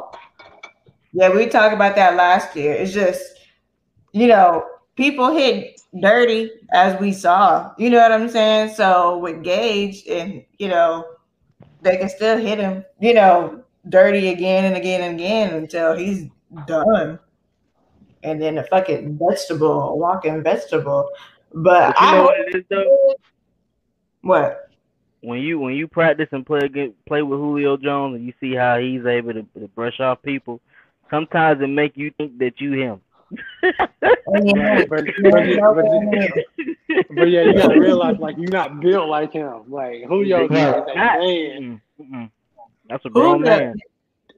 Yeah, we talked about that last year. It's just, you know, people hit dirty as we saw. You know what I'm saying? So with Gage, and you know, they can still hit him. You know, dirty again and again and again until he's done. And then a fucking vegetable, a walking vegetable. But But you I know hope- what it is though? what? When you when you practice and play against, play with Julio Jones and you see how he's able to, to brush off people, sometimes it make you think that you him. Yeah. But, but, but, but yeah, you gotta realize like you're not built like him. Like who is Right. a man. That's a grown Julio- man.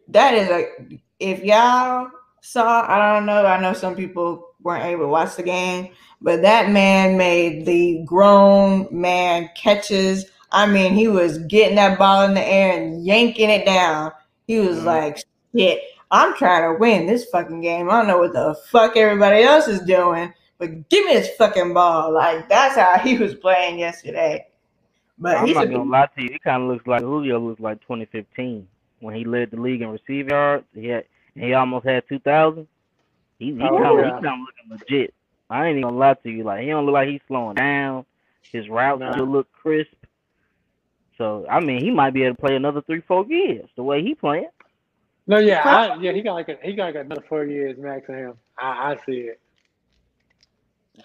that is a if y'all saw i don't know i know some people weren't able to watch the game but that man made the grown man catches i mean he was getting that ball in the air and yanking it down he was Mhm. like shit i'm trying to win this fucking game i don't know what the fuck everybody else is doing but give me this fucking ball like that's how he was playing yesterday but I'm he's not gonna lie to you. He kind of looks like Julio looks like 2015 when he led the league in receiving yards. He had, he almost had 2,000. He, he Oh, kind of yeah. of looking legit. I ain't even gonna lie to you. Like he don't look like he's slowing down. His routes Nah. still look crisp. So I mean, he might be able to play another three, four years the way he playing. No, yeah, I, yeah, he got like a, he got like another four years max on him. I, I see it.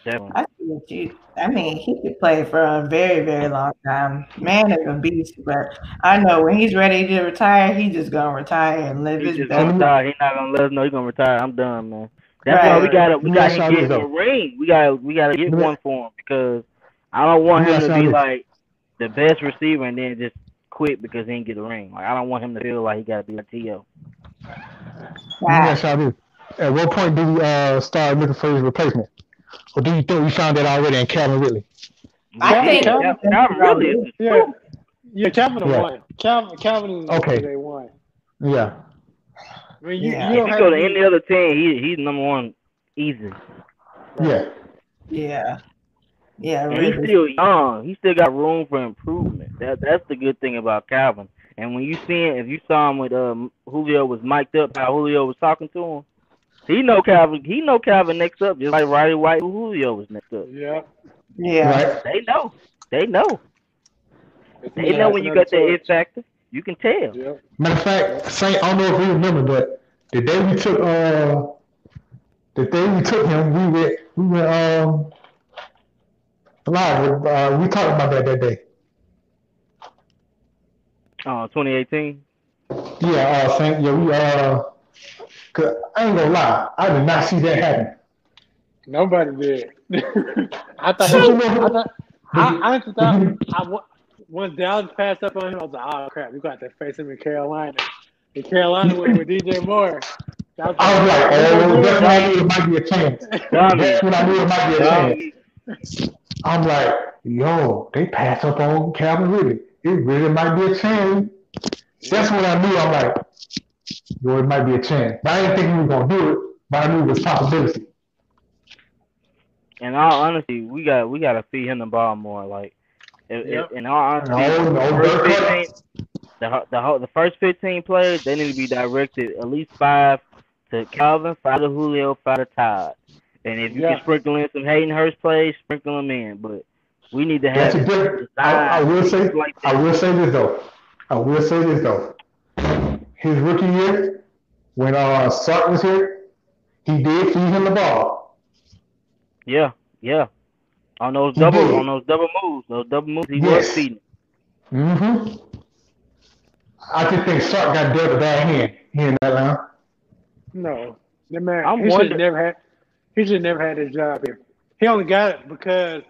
Definitely. I see what you. I mean, he could play for a very, very long time. Man is a beast, but I know when he's ready to retire, he's just gonna retire and live He his just best. gonna retire. He not gonna let us know he gonna retire. I'm done, man. That's why we gotta we gotta ask get a ring. We gotta we gotta get one for him because I don't want him to be like the best receiver and then just quit because he didn't get a ring. Like I don't want him to feel like he got to be a to. Let me ask y'all. At what point do we uh, start looking for his replacement? Or do you think we found that already in Calvin Ridley? I think- Calvin, Calvin really is. Yeah, yeah. Calvin Yeah. won. Calvin, Calvin is Okay. they won. Yeah. I mean, you, Yeah. you don't you go to to any other team, he he's number one easy. Yeah. Yeah. Yeah, And he's still young. He still got room for improvement. That that's the good thing about Calvin. And when you see him, if you saw him with um Julio was mic'd up, how Julio was talking to him, he know Calvin. He know Calvin next up, just like Roddy White, who Julio was next up. Yeah. Yeah. Right. They know. They know. They know when you got the another it factor. You can tell. Yeah. Matter of fact, Saint, I don't know if you remember, but the day we took uh the day we took him, we went we went um live. Uh, we talked about that that day. Uh, 2018. Yeah, uh, Saint. Yeah, we uh. Cause I ain't gonna lie, I did not see that happen. Nobody did. I thought. I thought. I, I honestly thought. I, once Dallas passed up on him, I was like, "Oh crap, we got to face him in Carolina." In Carolina with, with DJ Moore. That was I was like, oh, that's when I knew it might be a chance. That's when I knew it might be a chance. I'm like, yo, they passed up on Calvin Ridley. It really might be a chance. That's when I knew I'm like, yo, it might be a chance. But I didn't think we were gonna do it, but I knew it was a possibility. In all honesty, we got we got to feed him the ball more. Like, if, Yep. if, in all honesty, No, no, the, first 15, the the the first fifteen players they need to be directed at least five to Calvin, five to Julio, five to Todd. And if you Yeah. can sprinkle in some Hayden Hurst plays, sprinkle them in. But we need to have That's a it different. I, I will say, like I will say this though. I will say this though. His rookie year, when uh Sark was here, he did feed him the ball. Yeah, yeah. On those He double did. on those double moves, those double moves, he was Yes. feeding. Mm-hmm. I just think Sark got dealt a bad hand here in Atlanta. No, the man. I'm he should wondering- never had. He should never had his job here. He only got it because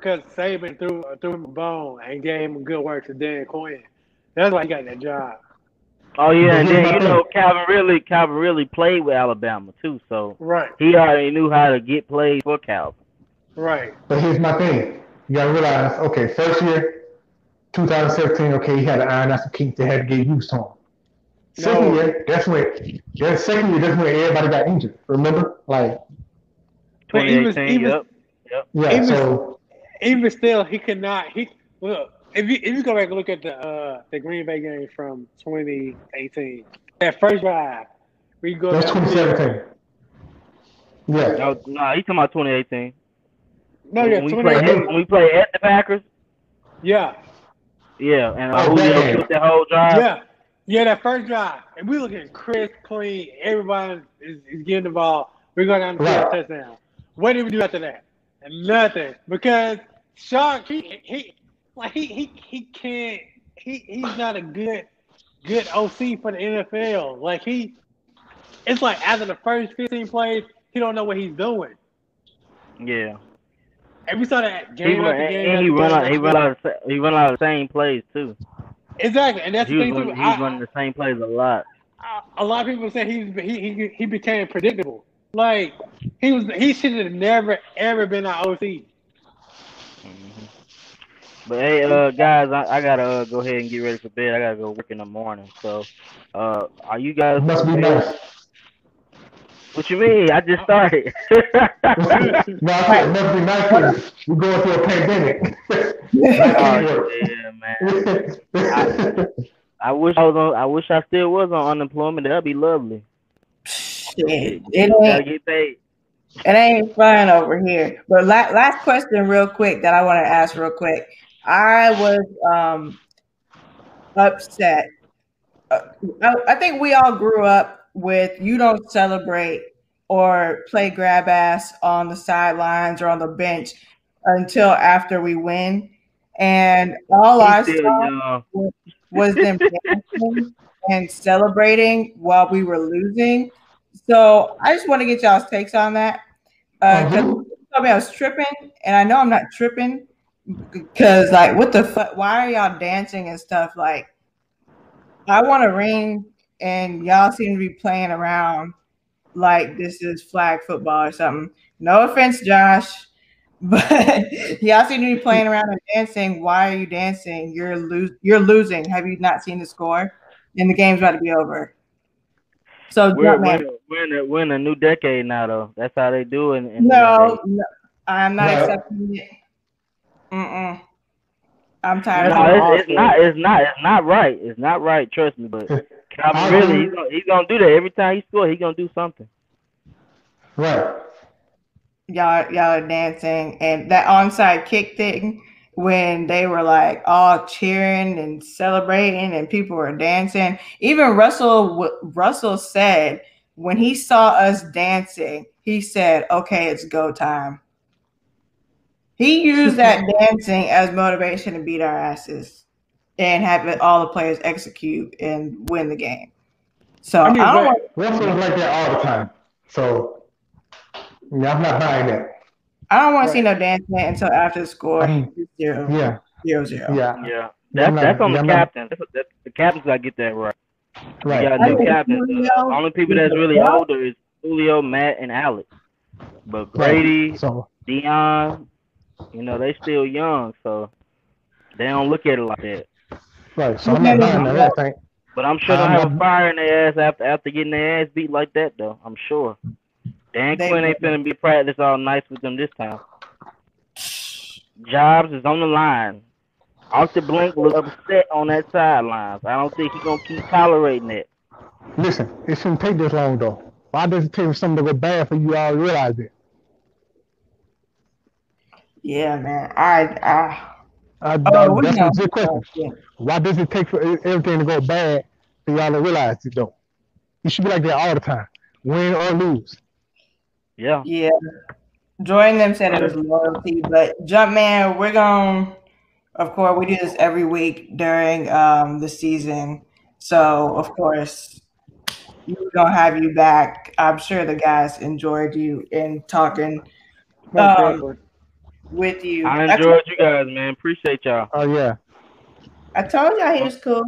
because Saban threw uh, threw him a bone and gave him good work to Dan Quinn. That's why he got that job. Oh yeah, and then you know. Calvin Ridley Calvin Ridley played with Alabama too, so Right, he already knew how to get plays for Calvin. right. But here's my thing. You gotta realize, okay, first year, 2017, okay, he had to iron out some kinks that had to get used to him. Second No. year, that's when, yeah, second year, that's when everybody got injured. Remember? Like, But he was- 2018, he was- yep. yeah, Even- so, Even still, he could not. He look if you if you go back and look at the uh the Green Bay game from 2018, that first drive, we go that's down the 2017. Yeah. No, no, he's talking about 2018. No, yeah, when we play 2018. when we play at the Packers, Yeah, yeah, and uh, Oh, Julio game. took that whole drive. yeah, yeah. That first drive, and we looking crisp, clean. Everybody is, is getting the ball. We go down to the field, Right. touchdown. What did we do after that? Nothing, because Sark, he he like he he he can't. He he's not a good good OC for the NFL. Like he, it's like after the first 15 plays, he don't know what he's doing. Yeah. And we saw that game run, after game. and he run out. He run out. Of, the he run out of the same plays too. Exactly, and that's He the was thing too. running, he was I- running the same plays a lot. a lot of people say he he he, he became predictable. Like he was he should have never ever been an OC. But hey, uh, guys, I, I gotta uh, go ahead and get ready for bed. I gotta go work in the morning. So, uh, are you guys? Must be nice. What you mean? I just started. no, I said, must be nice we're going through a pandemic. oh yeah, man. I wish I was on. I wish I still was on unemployment. That'd be lovely. Shit, it ain't get paid. it ain't fun over here. But la- last question, real quick, that I want to ask real quick. I was um upset. Uh, I, I think we all grew up with you don't celebrate or play grab ass on the sidelines or on the bench until after we win, and all I He's still saw young. was them dancing and celebrating while we were losing. So I just want to get y'all's takes on that. Uh, 'cause Mhm. you told me I was tripping, and I know I'm not tripping Cause like, what the fuck? Why are y'all dancing and stuff? Like, I want a ring, and y'all seem to be playing around like this is flag football or something. No offense, Josh, but y'all seem to be playing around and dancing. Why are you dancing? You're lose. You're losing. Have you not seen the score? And the game's about to be over. So, We're, Jumpman, we're, we're, in a, we're in a new decade now, though. That's how they do it. in- in no, no, I'm not No. accepting it. Mm-mm. I'm tired No, of it. it's, it's not. It's not. It's not right. It's not right. Trust me. But Calvin Ridley, he's gonna, he's gonna do that every time he scores. He's gonna do something. Right. y'all y'all are dancing and that onside kick thing when they were like all cheering and celebrating and people were dancing even russell russell said when he saw us dancing he said okay it's go time he used that dancing as motivation to beat our asses and have it, all the players execute and win the game so I i, mean, don't but- want Russell's like that all the time. So yeah, I'm not buying that. i don't want to see no dancing until after the score Um, zero Yeah, zero zero yeah, Yeah, Yeah, that's I'm not- that's on yeah, the I'm not- captain. That's, that's, the captain's gotta get that right. Right. gotta I do think. The only people that's really Yeah. older is Julio, Matt, and Alex. But Grady, So Deion, you know, they still young, so they don't look at it like that. right. So I'm not buying that. I think. But I'm sure they'll I'm have a fire in their ass after after getting their ass beat like that, though. I'm sure. Dan They Quinn ain't will. finna be practice all nice with them this time. Jobs is on the line. Arthur Blank was upset on that sidelines. I don't think he's gonna keep tolerating it. Listen, it shouldn't take this long though. Why does it take for something to go bad for you all to all realize it? Yeah, man. I, I I, oh, we that's a good question. Yeah. Why does it take for everything to go bad for y'all to realize it though? You should be like that all the time, win or lose. Yeah. Yeah. Jordan them said it was loyalty, but Jumpman, we're going of course we do this every week during um the season. So of course we're gonna have you back. I'm sure the guys enjoyed you in talking um, with you. I I, enjoyed you guys, man. Appreciate y'all. Oh yeah, I told y'all he was cool.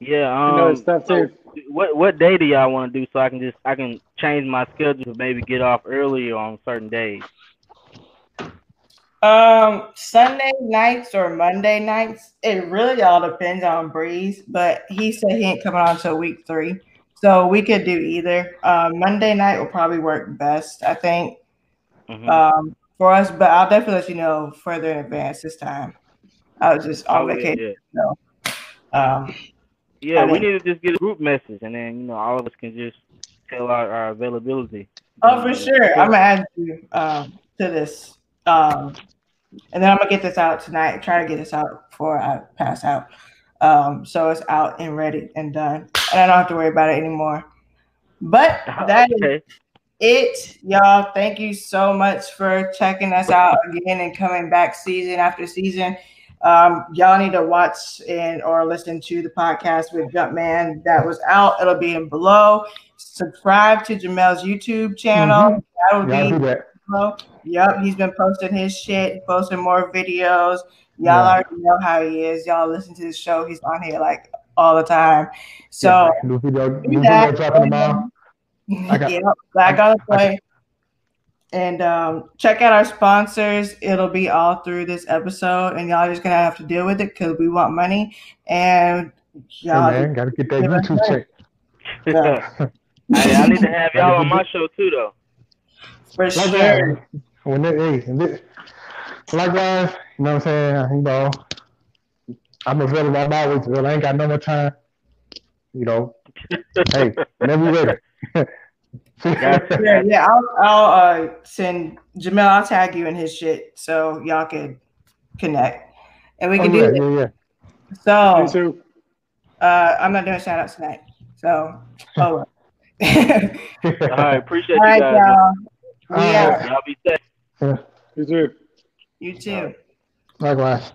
Yeah. You Um. know, it's tough too. what what day do y'all want to do so I can just I can change my schedule to maybe get off earlier on certain days. Um, Sunday nights or Monday nights, it really all depends on Breeze. But he said he ain't coming on until week three, so we could do either. Um, Monday night will probably work best, I think, Mhm. um, for us. But I'll definitely let you know further in advance this time. I was just on Oh, yeah, vacation. yeah. Um, Yeah, we need to just get a group message, and then you know all of us can just tell our, our availability. oh, for sure, I'm gonna add you um, to this, um, and then I'm gonna get this out tonight. Try to get this out before I pass out, um, so it's out and ready and done, and I don't have to worry about it anymore. But that is okay. It, y'all. Thank you so much for checking us out again and coming back season after season. Um, y'all need to watch and or listen to the podcast with Jumpman that was out. It'll be in below. Subscribe to Jamel's YouTube channel. That'll y'all be that. below. Yep, he's been posting his shit, posting more videos. Y'all Yeah. already know how he is. Y'all listen to the show. He's on here like all the time. So Yeah, do that. Video. I got- yep, flag on the I got- play. And um, check out our sponsors. It'll be all through this episode, and y'all just gonna have to deal with it because we want money. And Hey y'all, man, gotta get that YouTube check. Yeah. Hey, I need to have y'all on my show too, though. for Like uh, sure. that. When they, hey, and this- likewise, uh, you know what I'm saying? Uh, you know, I'm available. I'm always available. I ain't got no more time. You know, hey, whenever you're ready. Gotcha. Yeah, yeah. I'll, I'll uh, send Jamel. I'll tag you in his shit so y'all can connect, and we Oh, can yeah, do it. yeah, yeah. So uh, I'm not doing shout outs tonight. So over. All right, appreciate All you right, guys. man. y'all. We All right. Y'all be safe. Me too. You too. Likewise.